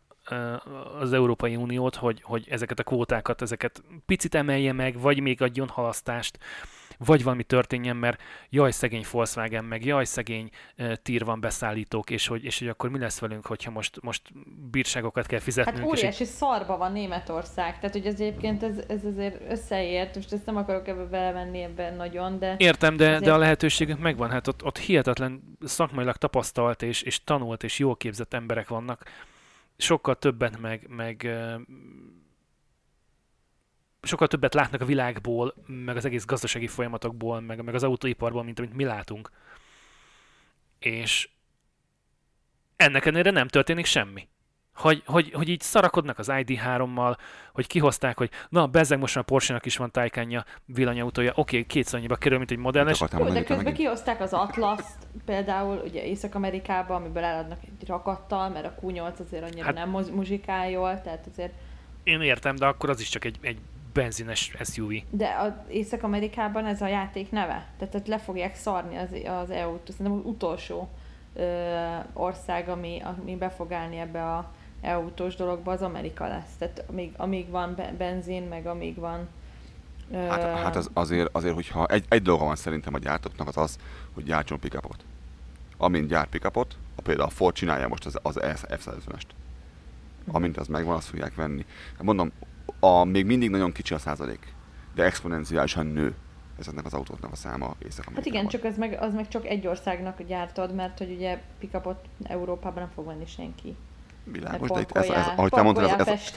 az Európai Uniót, hogy, hogy ezeket a kvótákat, ezeket picit emelje meg, vagy még adjon halasztást, vagy valami történjen, mert jaj szegény Volkswagen, meg jaj szegény uh, tír van beszállítók, és hogy, és hogy akkor mi lesz velünk, hogyha most, most bírságokat kell fizetnünk. Hát óriási és szarba van Németország, tehát hogy az egyébként ez, ez azért összeért, most ezt nem akarok ebbe belemenni ebben nagyon, de... Értem, de, azért... de a lehetőségünk megvan, hát ott, ott hihetetlen szakmailag tapasztalt és, és tanult és jól képzett emberek vannak, sokkal többet meg, meg sokkal többet látnak a világból, meg az egész gazdasági folyamatokból, meg, meg az autóiparból, mint amit mi látunk. És ennek ellenére nem történik semmi. Hogy, hogy, hogy így szarakodnak az ID3-mal, hogy kihozták, hogy na, bezzeg most a Porsche-nak is van tájkánja, villanyautója, oké, okay, kétszer annyiba kerül, mint egy modelles. Ó, de közben kihozták az atlas például, ugye Észak-Amerikában, amiből eladnak egy rakattal, mert a Q8 azért annyira hát, nem muzsikál jól, tehát azért... Én értem, de akkor az is csak egy, egy benzines SUV. De az Észak-Amerikában ez a játék neve. Tehát ott le fogják szarni az, az EU-t. Szerintem az utolsó ö, ország, ami, ami be fog állni ebbe a EU-tós dologba, az Amerika lesz. Tehát amíg, amíg van benzin, meg amíg van ö... Hát, hát az azért, azért, hogyha egy, egy dolga van szerintem a gyártóknak, az az, hogy gyártson pickupot. Amint gyárt pickupot, a például a Ford csinálja most az, az F-150-est. Amint az megvan, azt fogják venni. Mondom, a, még mindig nagyon kicsi a százalék, de exponenciálisan nő ezeknek az autóknak a száma észak Hát igen, csak az meg, az meg csak egy országnak gyártod, mert hogy ugye pickupot Európában nem fog venni senki. Világos, de itt ez, ez, ahogy te mondtad, ez, ez,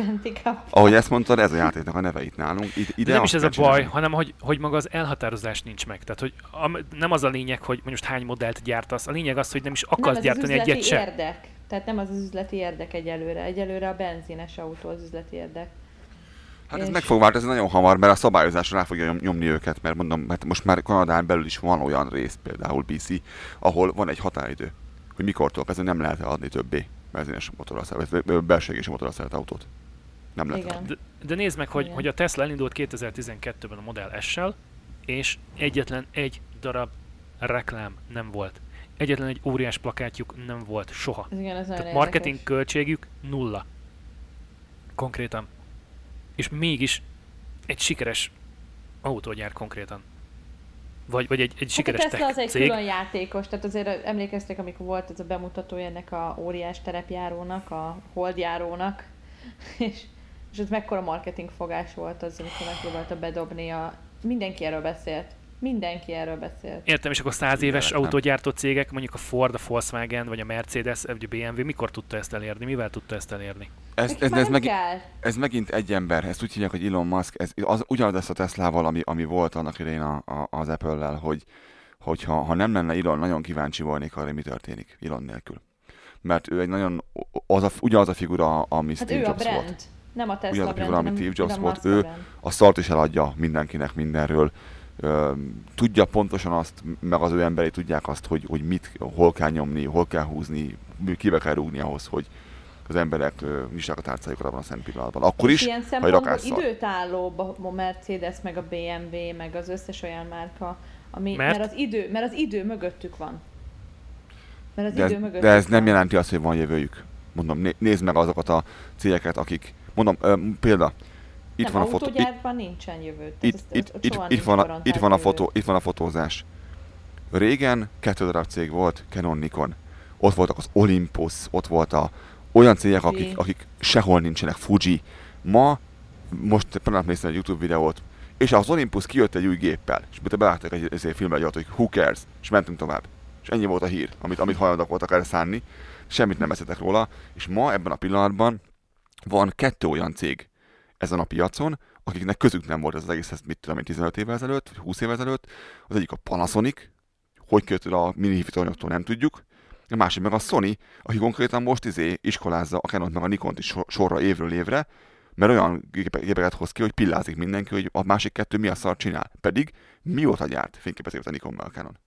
ahogy ezt mondtad, ez a játéknak a neve itt nálunk. Itt, ide de nem is ez a baj, csinálni. hanem hogy, hogy maga az elhatározás nincs meg. Tehát, hogy a, nem az a lényeg, hogy most hány modellt gyártasz, a lényeg az, hogy nem is akarsz nem, gyártani egyet érdek. Tehát nem az az üzleti érdek egyelőre. Egyelőre a benzines autó az üzleti érdek. Hát ez meg fog változni nagyon hamar, mert a szabályozásra rá fogja nyomni őket, mert mondom, mert most már Kanadán belül is van olyan rész, például BC, ahol van egy határidő, hogy mikortól kezdve nem lehet adni többé benzines motorral szeret, belségés motorral szeret autót. Nem lehet Igen. De, de nézd meg, hogy, hogy a Tesla elindult 2012-ben a Model S-sel, és egyetlen egy darab reklám nem volt. Egyetlen egy óriás plakátjuk nem volt soha. Igen, ez Tehát marketing érdekes. költségük nulla. Konkrétan és mégis egy sikeres autógyár konkrétan. Vagy, vagy egy, egy sikeres hát a Tesla az egy cég. külön játékos, tehát azért emlékeztek, amikor volt ez a bemutató ennek a óriás terepjárónak, a holdjárónak, és, és ez mekkora marketing fogás volt az, amikor megpróbálta bedobni a... Mindenki erről beszélt. Mindenki erről beszél. Értem, és akkor száz éves autógyártó cégek, mondjuk a Ford, a Volkswagen, vagy a Mercedes, vagy a BMW, mikor tudta ezt elérni? Mivel tudta ezt elérni? Ez, ez, ez, meg, ez megint egy ember, ezt úgy hívják, hogy Elon Musk, ez az, ugyanaz lesz a Teslával, ami, ami volt annak idején a, a, az Apple-lel, hogy, hogy ha, nem lenne Elon, nagyon kíváncsi volnék arra, mi történik Elon nélkül. Mert ő egy nagyon, az a, ugyanaz a figura, ami hát Steve Jobs brand. volt. Nem a Tesla ugyanaz a figura, ami Steve Jobs volt. Ő a szart is eladja mindenkinek mindenről tudja pontosan azt, meg az ő emberei tudják azt, hogy, hogy mit, hol kell nyomni, hol kell húzni, kibe kell rúgni ahhoz, hogy az emberek nyissák a tárcájukat abban a szent pillanatban. Akkor és is, ilyen ha egy időt álló a Mercedes, meg a BMW, meg az összes olyan márka, ami, mert? mert, az idő, mert az idő mögöttük van. Mert az de, idő mögöttük de ez van. nem jelenti azt, hogy van jövőjük. Mondom, nézd meg azokat a cégeket, akik, mondom, példa, itt nem, van a fotó. Itt, nincsen jövő. Itt, itt, itt, itt, itt, van a, itt, van a fotó, itt van a fotózás. Régen kettő darab cég volt, Canon, Nikon. Ott voltak az Olympus, ott volt a olyan cégek, akik, akik sehol nincsenek, Fuji. Ma, most pillanat néztem egy YouTube videót, és az Olympus kijött egy új géppel, és te beálltak egy, egy filmbe, hogy who cares, és mentünk tovább. És ennyi volt a hír, amit, amit hajlandók voltak erre szánni, semmit nem eszetek róla, és ma ebben a pillanatban van kettő olyan cég, ezen a piacon, akiknek közük nem volt ez az egészhez, mit tudom én, 15 évvel ezelőtt, vagy 20 évvel ezelőtt. Az egyik a Panasonic, hogy kötött a mini hívítóanyagoktól nem tudjuk. A másik meg a Sony, aki konkrétan most izé iskolázza a Canon meg a Nikon is sorra évről évre, mert olyan gépeket hoz ki, hogy pillázik mindenki, hogy a másik kettő mi a szar csinál. Pedig mióta gyárt fényképezőt a Nikon meg a Canon.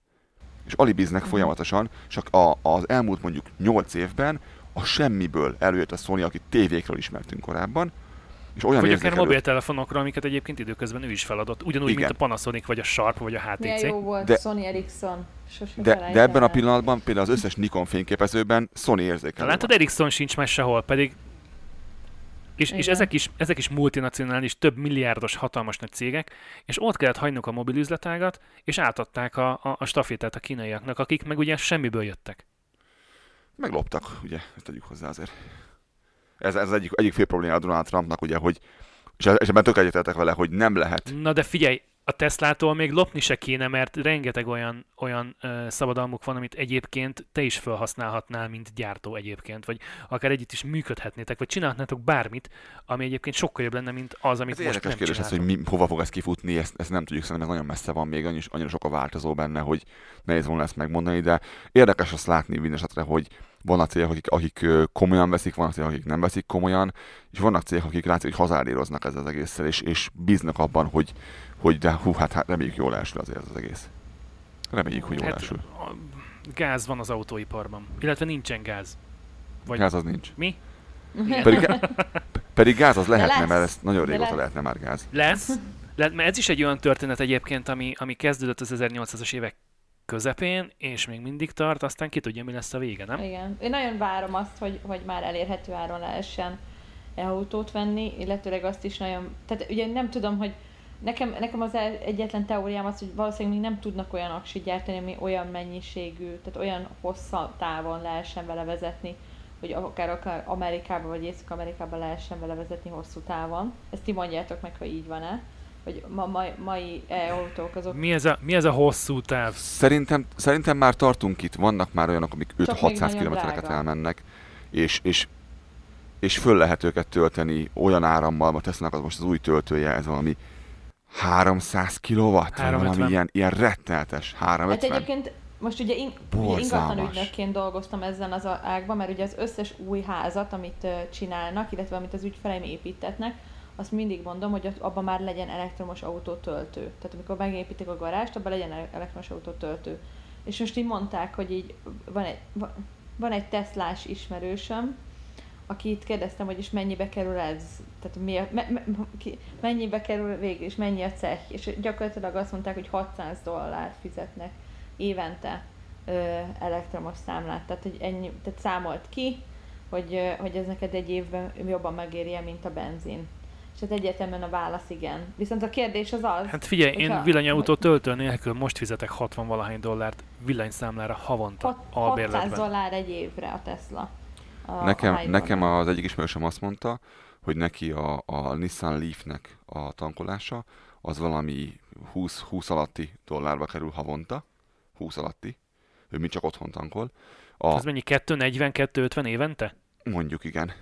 És alibiznek folyamatosan, csak a, az elmúlt mondjuk 8 évben a semmiből előjött a Sony, akit tévékről ismertünk korábban, és olyan vagy akár mobiltelefonokra, amiket egyébként időközben ő is feladott. Ugyanúgy, Igen. mint a Panasonic, vagy a Sharp, vagy a HTC. Milyen jó volt de, Sony Ericsson. de, de ebben a pillanatban például az összes Nikon fényképezőben Sony érzékel. Látod, Ericsson sincs már sehol, pedig És, és ezek, is, ezek is multinacionális, több milliárdos, hatalmas nagy cégek, és ott kellett hagynunk a mobil üzletágat, és átadták a, a, a stafétát a kínaiaknak, akik meg ugye semmiből jöttek. Megloptak, ugye, ezt tegyük hozzá azért. Ez, ez egyik, egyik fő probléma Donald Trumpnak, ugye, hogy és és ebben tök egyetértek vele, hogy nem lehet. Na de figyelj, a Teslától még lopni se kéne, mert rengeteg olyan, olyan ö, szabadalmuk van, amit egyébként te is felhasználhatnál, mint gyártó egyébként, vagy akár együtt is működhetnétek, vagy csinálhatnátok bármit, ami egyébként sokkal jobb lenne, mint az, amit Ez most érdekes nem kérdés ez, hogy mi, hova fog ez kifutni, ezt, ezt nem tudjuk, szerintem ez nagyon messze van még, annyira, annyira sok a változó benne, hogy nehéz volna ezt megmondani, de érdekes azt látni minden esetre, hogy vannak cégek, akik, akik komolyan veszik, vannak cégek, akik nem veszik komolyan, és vannak cégek, akik látszik, hogy hazáríroznak ezzel az egésszel, és, és bíznak abban, hogy, hogy de hú, hát, hát reméljük jól elsül azért ez az egész. Reméljük, hogy jól Hát, elsül. a gáz van az autóiparban, illetve nincsen gáz. Vagy Gáz az nincs. mi? Pedig, pedig gáz az lehetne, lesz. mert ez nagyon régóta lesz. lehetne már gáz. Lesz, lehet, mert ez is egy olyan történet egyébként, ami, ami kezdődött az 1800-as évek közepén, és még mindig tart, aztán ki tudja, mi lesz a vége, nem? Igen. Én nagyon várom azt, hogy, hogy már elérhető áron lehessen e-autót venni, illetőleg azt is nagyon... Tehát ugye nem tudom, hogy nekem, nekem az egyetlen teóriám az, hogy valószínűleg még nem tudnak olyan aksit gyártani, ami olyan mennyiségű, tehát olyan hossza távon lehessen vele vezetni, hogy akár, akár Amerikába vagy Észak-Amerikába lehessen vele vezetni hosszú távon. Ezt ti mondjátok meg, ha így van-e. Hogy ma, mai, mai e-autók azok Mi ez, a, mi ez a hosszú táv? Szerintem, szerintem már tartunk itt, vannak már olyanok, amik Csak még 5-600 nagyon kilométereket elmennek, és, és, és föl lehet őket tölteni olyan árammal, mert tesznek az most az új töltője, ez valami 300 kilowatt, vagy 350. valami ilyen, ilyen retteltes, Hát 350. egyébként most ugye, in, ugye Borzalmas. ingatlan ügynökként dolgoztam ezen az ágban, mert ugye az összes új házat, amit csinálnak, illetve amit az ügyfeleim építetnek, azt mindig mondom, hogy abban már legyen elektromos autótöltő. Tehát amikor megépítik a garást, abban legyen ele- elektromos autótöltő. És most így mondták, hogy így van egy, va- van egy Teslás ismerősöm, akit kérdeztem, hogy is mennyibe kerül ez, tehát mi a, me, me, ki, mennyibe kerül végül, és mennyi a cech, és gyakorlatilag azt mondták, hogy 600 dollárt fizetnek évente ö, elektromos számlát, tehát hogy ennyi, tehát számolt ki, hogy, hogy ez neked egy évben jobban megéri mint a benzin. És hát egyértelműen a válasz igen. Viszont a kérdés az az, Hát figyelj, én Hogyha- villanyautó töltő nélkül most fizetek 60 valahány dollárt villanyszámlára havonta hat, 600 albérletben. dollár egy évre a Tesla. A, Nekem, a nekem az egyik ismerősöm azt mondta, hogy neki a, a Nissan Leaf-nek a tankolása az valami 20, 20 alatti dollárba kerül havonta. 20 alatti. Ő mi csak otthon tankol. A, Ez mennyi? 240, 250 évente? Mondjuk igen.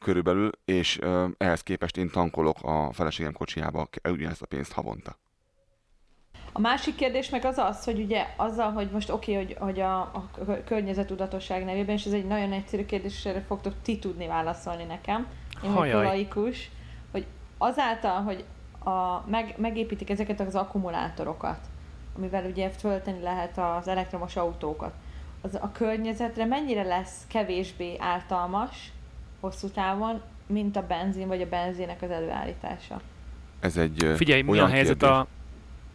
Körülbelül, és ehhez képest én tankolok a feleségem kocsiába ugyanezt a pénzt havonta. A másik kérdés meg az az, hogy ugye azzal, hogy most oké, okay, hogy, hogy a, a kö- környezetudatosság nevében, és ez egy nagyon egyszerű kérdés, és erre fogtok ti tudni válaszolni nekem, én vagyok laikus, hogy azáltal, hogy a, meg, megépítik ezeket az akkumulátorokat, amivel ugye tölteni lehet az elektromos autókat, az a környezetre mennyire lesz kevésbé ártalmas hosszú távon, mint a benzin vagy a benzének az előállítása. Ez egy Figyelj, mi a helyzet kérdés. a...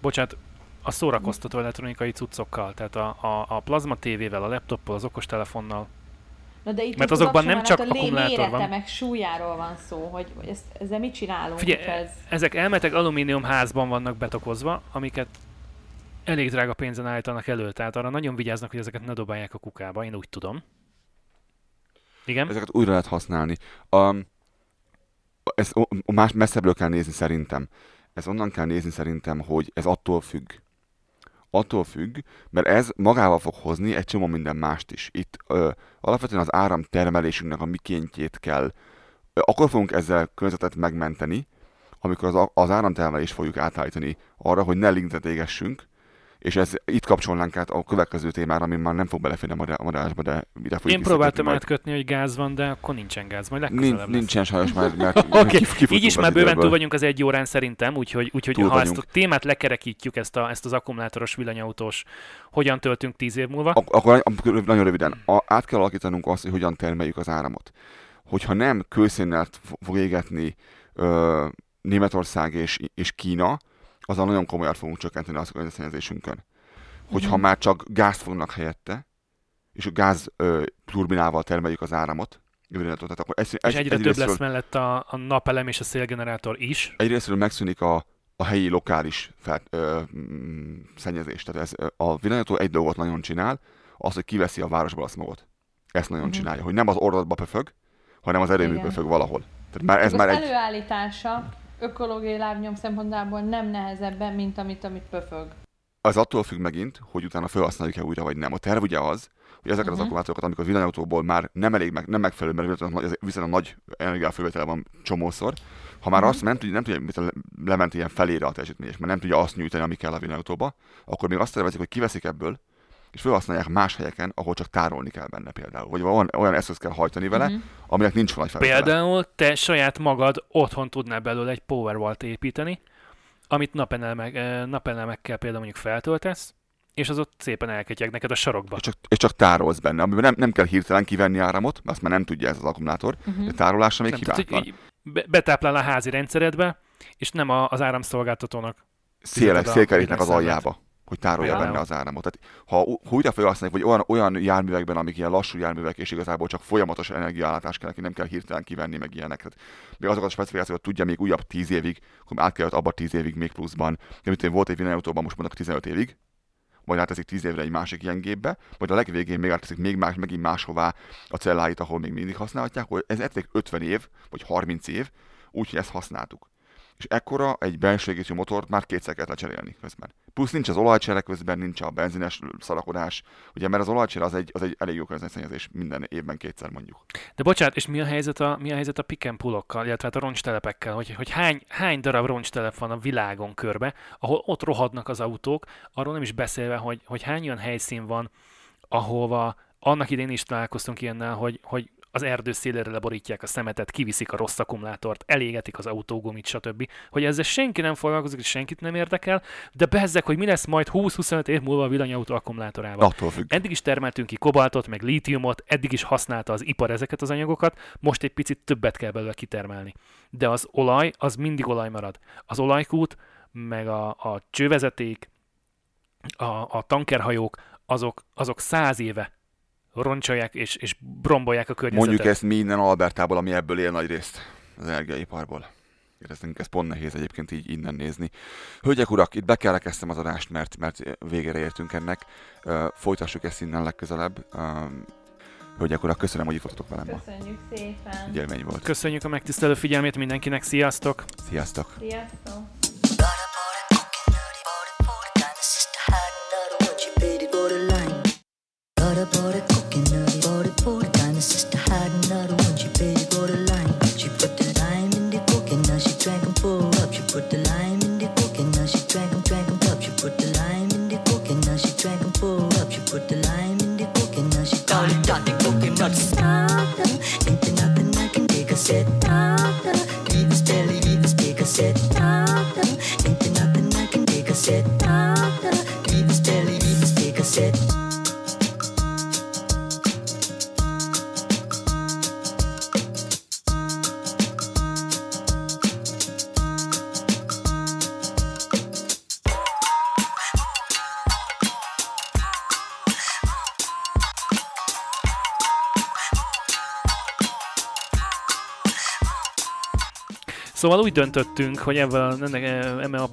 Bocsánat, a szórakoztató elektronikai cuccokkal, tehát a, a, a plazma tévével, a laptoppal, az okostelefonnal. Na de itt Mert az azokban nem csak a akkumulátor van. meg súlyáról van szó, hogy, hogy ezt, ezzel mit csinálunk? Figyelj, ez... ezek elmetek alumínium házban vannak betokozva, amiket elég drága pénzen állítanak elő, tehát arra nagyon vigyáznak, hogy ezeket ne dobálják a kukába, én úgy tudom. Igen? Ezeket újra lehet használni. Um, ezt más messzebbről kell nézni szerintem. Ez onnan kell nézni szerintem, hogy ez attól függ. Attól függ, mert ez magával fog hozni egy csomó minden mást is. Itt ö, alapvetően az áramtermelésünknek a mikéntjét kell. Ö, akkor fogunk ezzel környezetet megmenteni, amikor az, a- az áramtermelést fogjuk átállítani arra, hogy ne lignetet égessünk, és ez itt kapcsolnánk át a következő témára, ami már nem fog beleférni a madá- a madásba, de ide fogjuk Én próbáltam majd. átkötni, hogy gáz van, de akkor nincsen gáz, majd legközelebb Nincs, nincsen sajnos, mert, mert Oké, kif- Így is már bőven túl vagyunk az egy órán szerintem, úgyhogy, úgyhogy Túl ha ezt vagyunk. a témát lekerekítjük, ezt, a, ezt az akkumulátoros villanyautós, hogyan töltünk tíz év múlva, Ak- akkor ak- nagyon röviden, a, át kell alakítanunk azt, hogy hogyan termeljük az áramot. Hogyha nem kőszénnel fog égetni ö, Németország és, és Kína, azzal nagyon komolyan fogunk csökkenteni az környezetszennyezésünkön. Hogyha Mhm. már csak gázt fognak helyette, és a gáz ö, turbinával termeljük az áramot. Tehát akkor egy, És egy, egyre több lesz mellett a, a napelem és a szélgenerátor is. egyrésztről megszűnik a, a helyi lokális fel, ö, mm, szennyezés. Tehát ez, a villanyautó egy dolgot nagyon csinál, az, hogy kiveszi a városból a smogot. Ezt nagyon Mhm. csinálja, hogy nem az orrodba pöfög, hanem az erőmű Igen. pöfög valahol. Tehát már ez Ez már az egy... előállítása ökológiai lábnyom szempontjából nem nehezebben, mint amit, amit pöfög. Az attól függ megint, hogy utána felhasználjuk-e újra, vagy nem. A terv ugye az, hogy ezeket az Mhm. akkumulátorokat, amikor villanyautóból már nem elég, meg, nem megfelelő, mert viszont a nagy energiafelvétele van csomószor, ha már Mhm. azt nem tudja, nem tudja mit le- lement ilyen felére a teljesítmény, és már nem tudja azt nyújtani, ami kell a villanyautóba, akkor még azt tervezik, hogy kiveszik ebből, és felhasználják más helyeken, ahol csak tárolni kell benne például. Vagy olyan, olyan eszköz kell hajtani vele, Mhm. aminek nincs nagy felvétele. Például te saját magad otthon tudnál belőle egy Powerwall-t építeni, amit napelemek, eh, napelemekkel például mondjuk feltöltesz, és az ott szépen elketyeg neked a sarokba. És csak, és csak tárolsz benne, amiben nem, nem kell hirtelen kivenni áramot, mert azt már nem tudja ez az akkumulátor, Mhm. de tárolásra még Nem, hibátlan. be- betáplál a házi rendszeredbe, és nem a, az áramszolgáltatónak. a szélkerítnek az aljába, hogy tárolja benne az áramot. Tehát, ha, ha újra felhasználjuk, vagy olyan, olyan járművekben, amik ilyen lassú járművek, és igazából csak folyamatos energiaállátás kell nem kell hirtelen kivenni, meg ilyeneket. Még azokat a specifikációkat tudja még újabb 10 évig, akkor át kellett abba 10 évig még pluszban. De mint én volt egy villanyautóban, most mondok 15 évig, majd áteszik 10 évre egy másik ilyen gépbe, majd a legvégén még áteszik még más, megint máshová a celláit, ahol még mindig használhatják, hogy ez ették 50 év, vagy 30 év, úgyhogy ezt használtuk. És ekkora egy belső égésű motort már kétszer kellett lecserélni közben. Plusz nincs az olajcsere közben, nincs a benzines szarakodás, ugye, mert az olajcsere az egy, az egy elég jó környezetszennyezés minden évben kétszer mondjuk. De bocsánat, és mi a helyzet a, mi a, helyzet a pick and pull-okkal, illetve hát a roncstelepekkel, hogy, hogy hány, hány darab roncstelep van a világon körbe, ahol ott rohadnak az autók, arról nem is beszélve, hogy, hogy hány olyan helyszín van, ahova annak idén is találkoztunk ilyennel, hogy, hogy az erdő szélére leborítják a szemetet, kiviszik a rossz akkumulátort, elégetik az autógumit, stb. Hogy ezzel senki nem foglalkozik, és senkit nem érdekel, de bezzek, hogy mi lesz majd 20-25 év múlva a villanyautó akkumulátorával. Attól függ. Eddig is termeltünk ki kobaltot, meg lítiumot, eddig is használta az ipar ezeket az anyagokat, most egy picit többet kell belőle kitermelni. De az olaj, az mindig olaj marad. Az olajkút, meg a, a csővezeték, a, a tankerhajók, azok, azok száz éve roncsolják és, és brombolják a környezetet. Mondjuk ezt mi innen Albertából, ami ebből él nagy részt az energiaiparból. Éreztünk, ez pont nehéz egyébként így innen nézni. Hölgyek, urak, itt be kell rekeztem az adást, mert, mert végére értünk ennek. Uh, folytassuk ezt innen legközelebb. Um, hölgyek, urak, köszönöm, hogy itt voltatok velem ma. Köszönjük szépen. Egy élmény volt. Köszönjük a megtisztelő figyelmét mindenkinek, sziasztok! Sziasztok! Sziasztok! Butter, such Szóval úgy döntöttünk, hogy ebben ennek, eme a,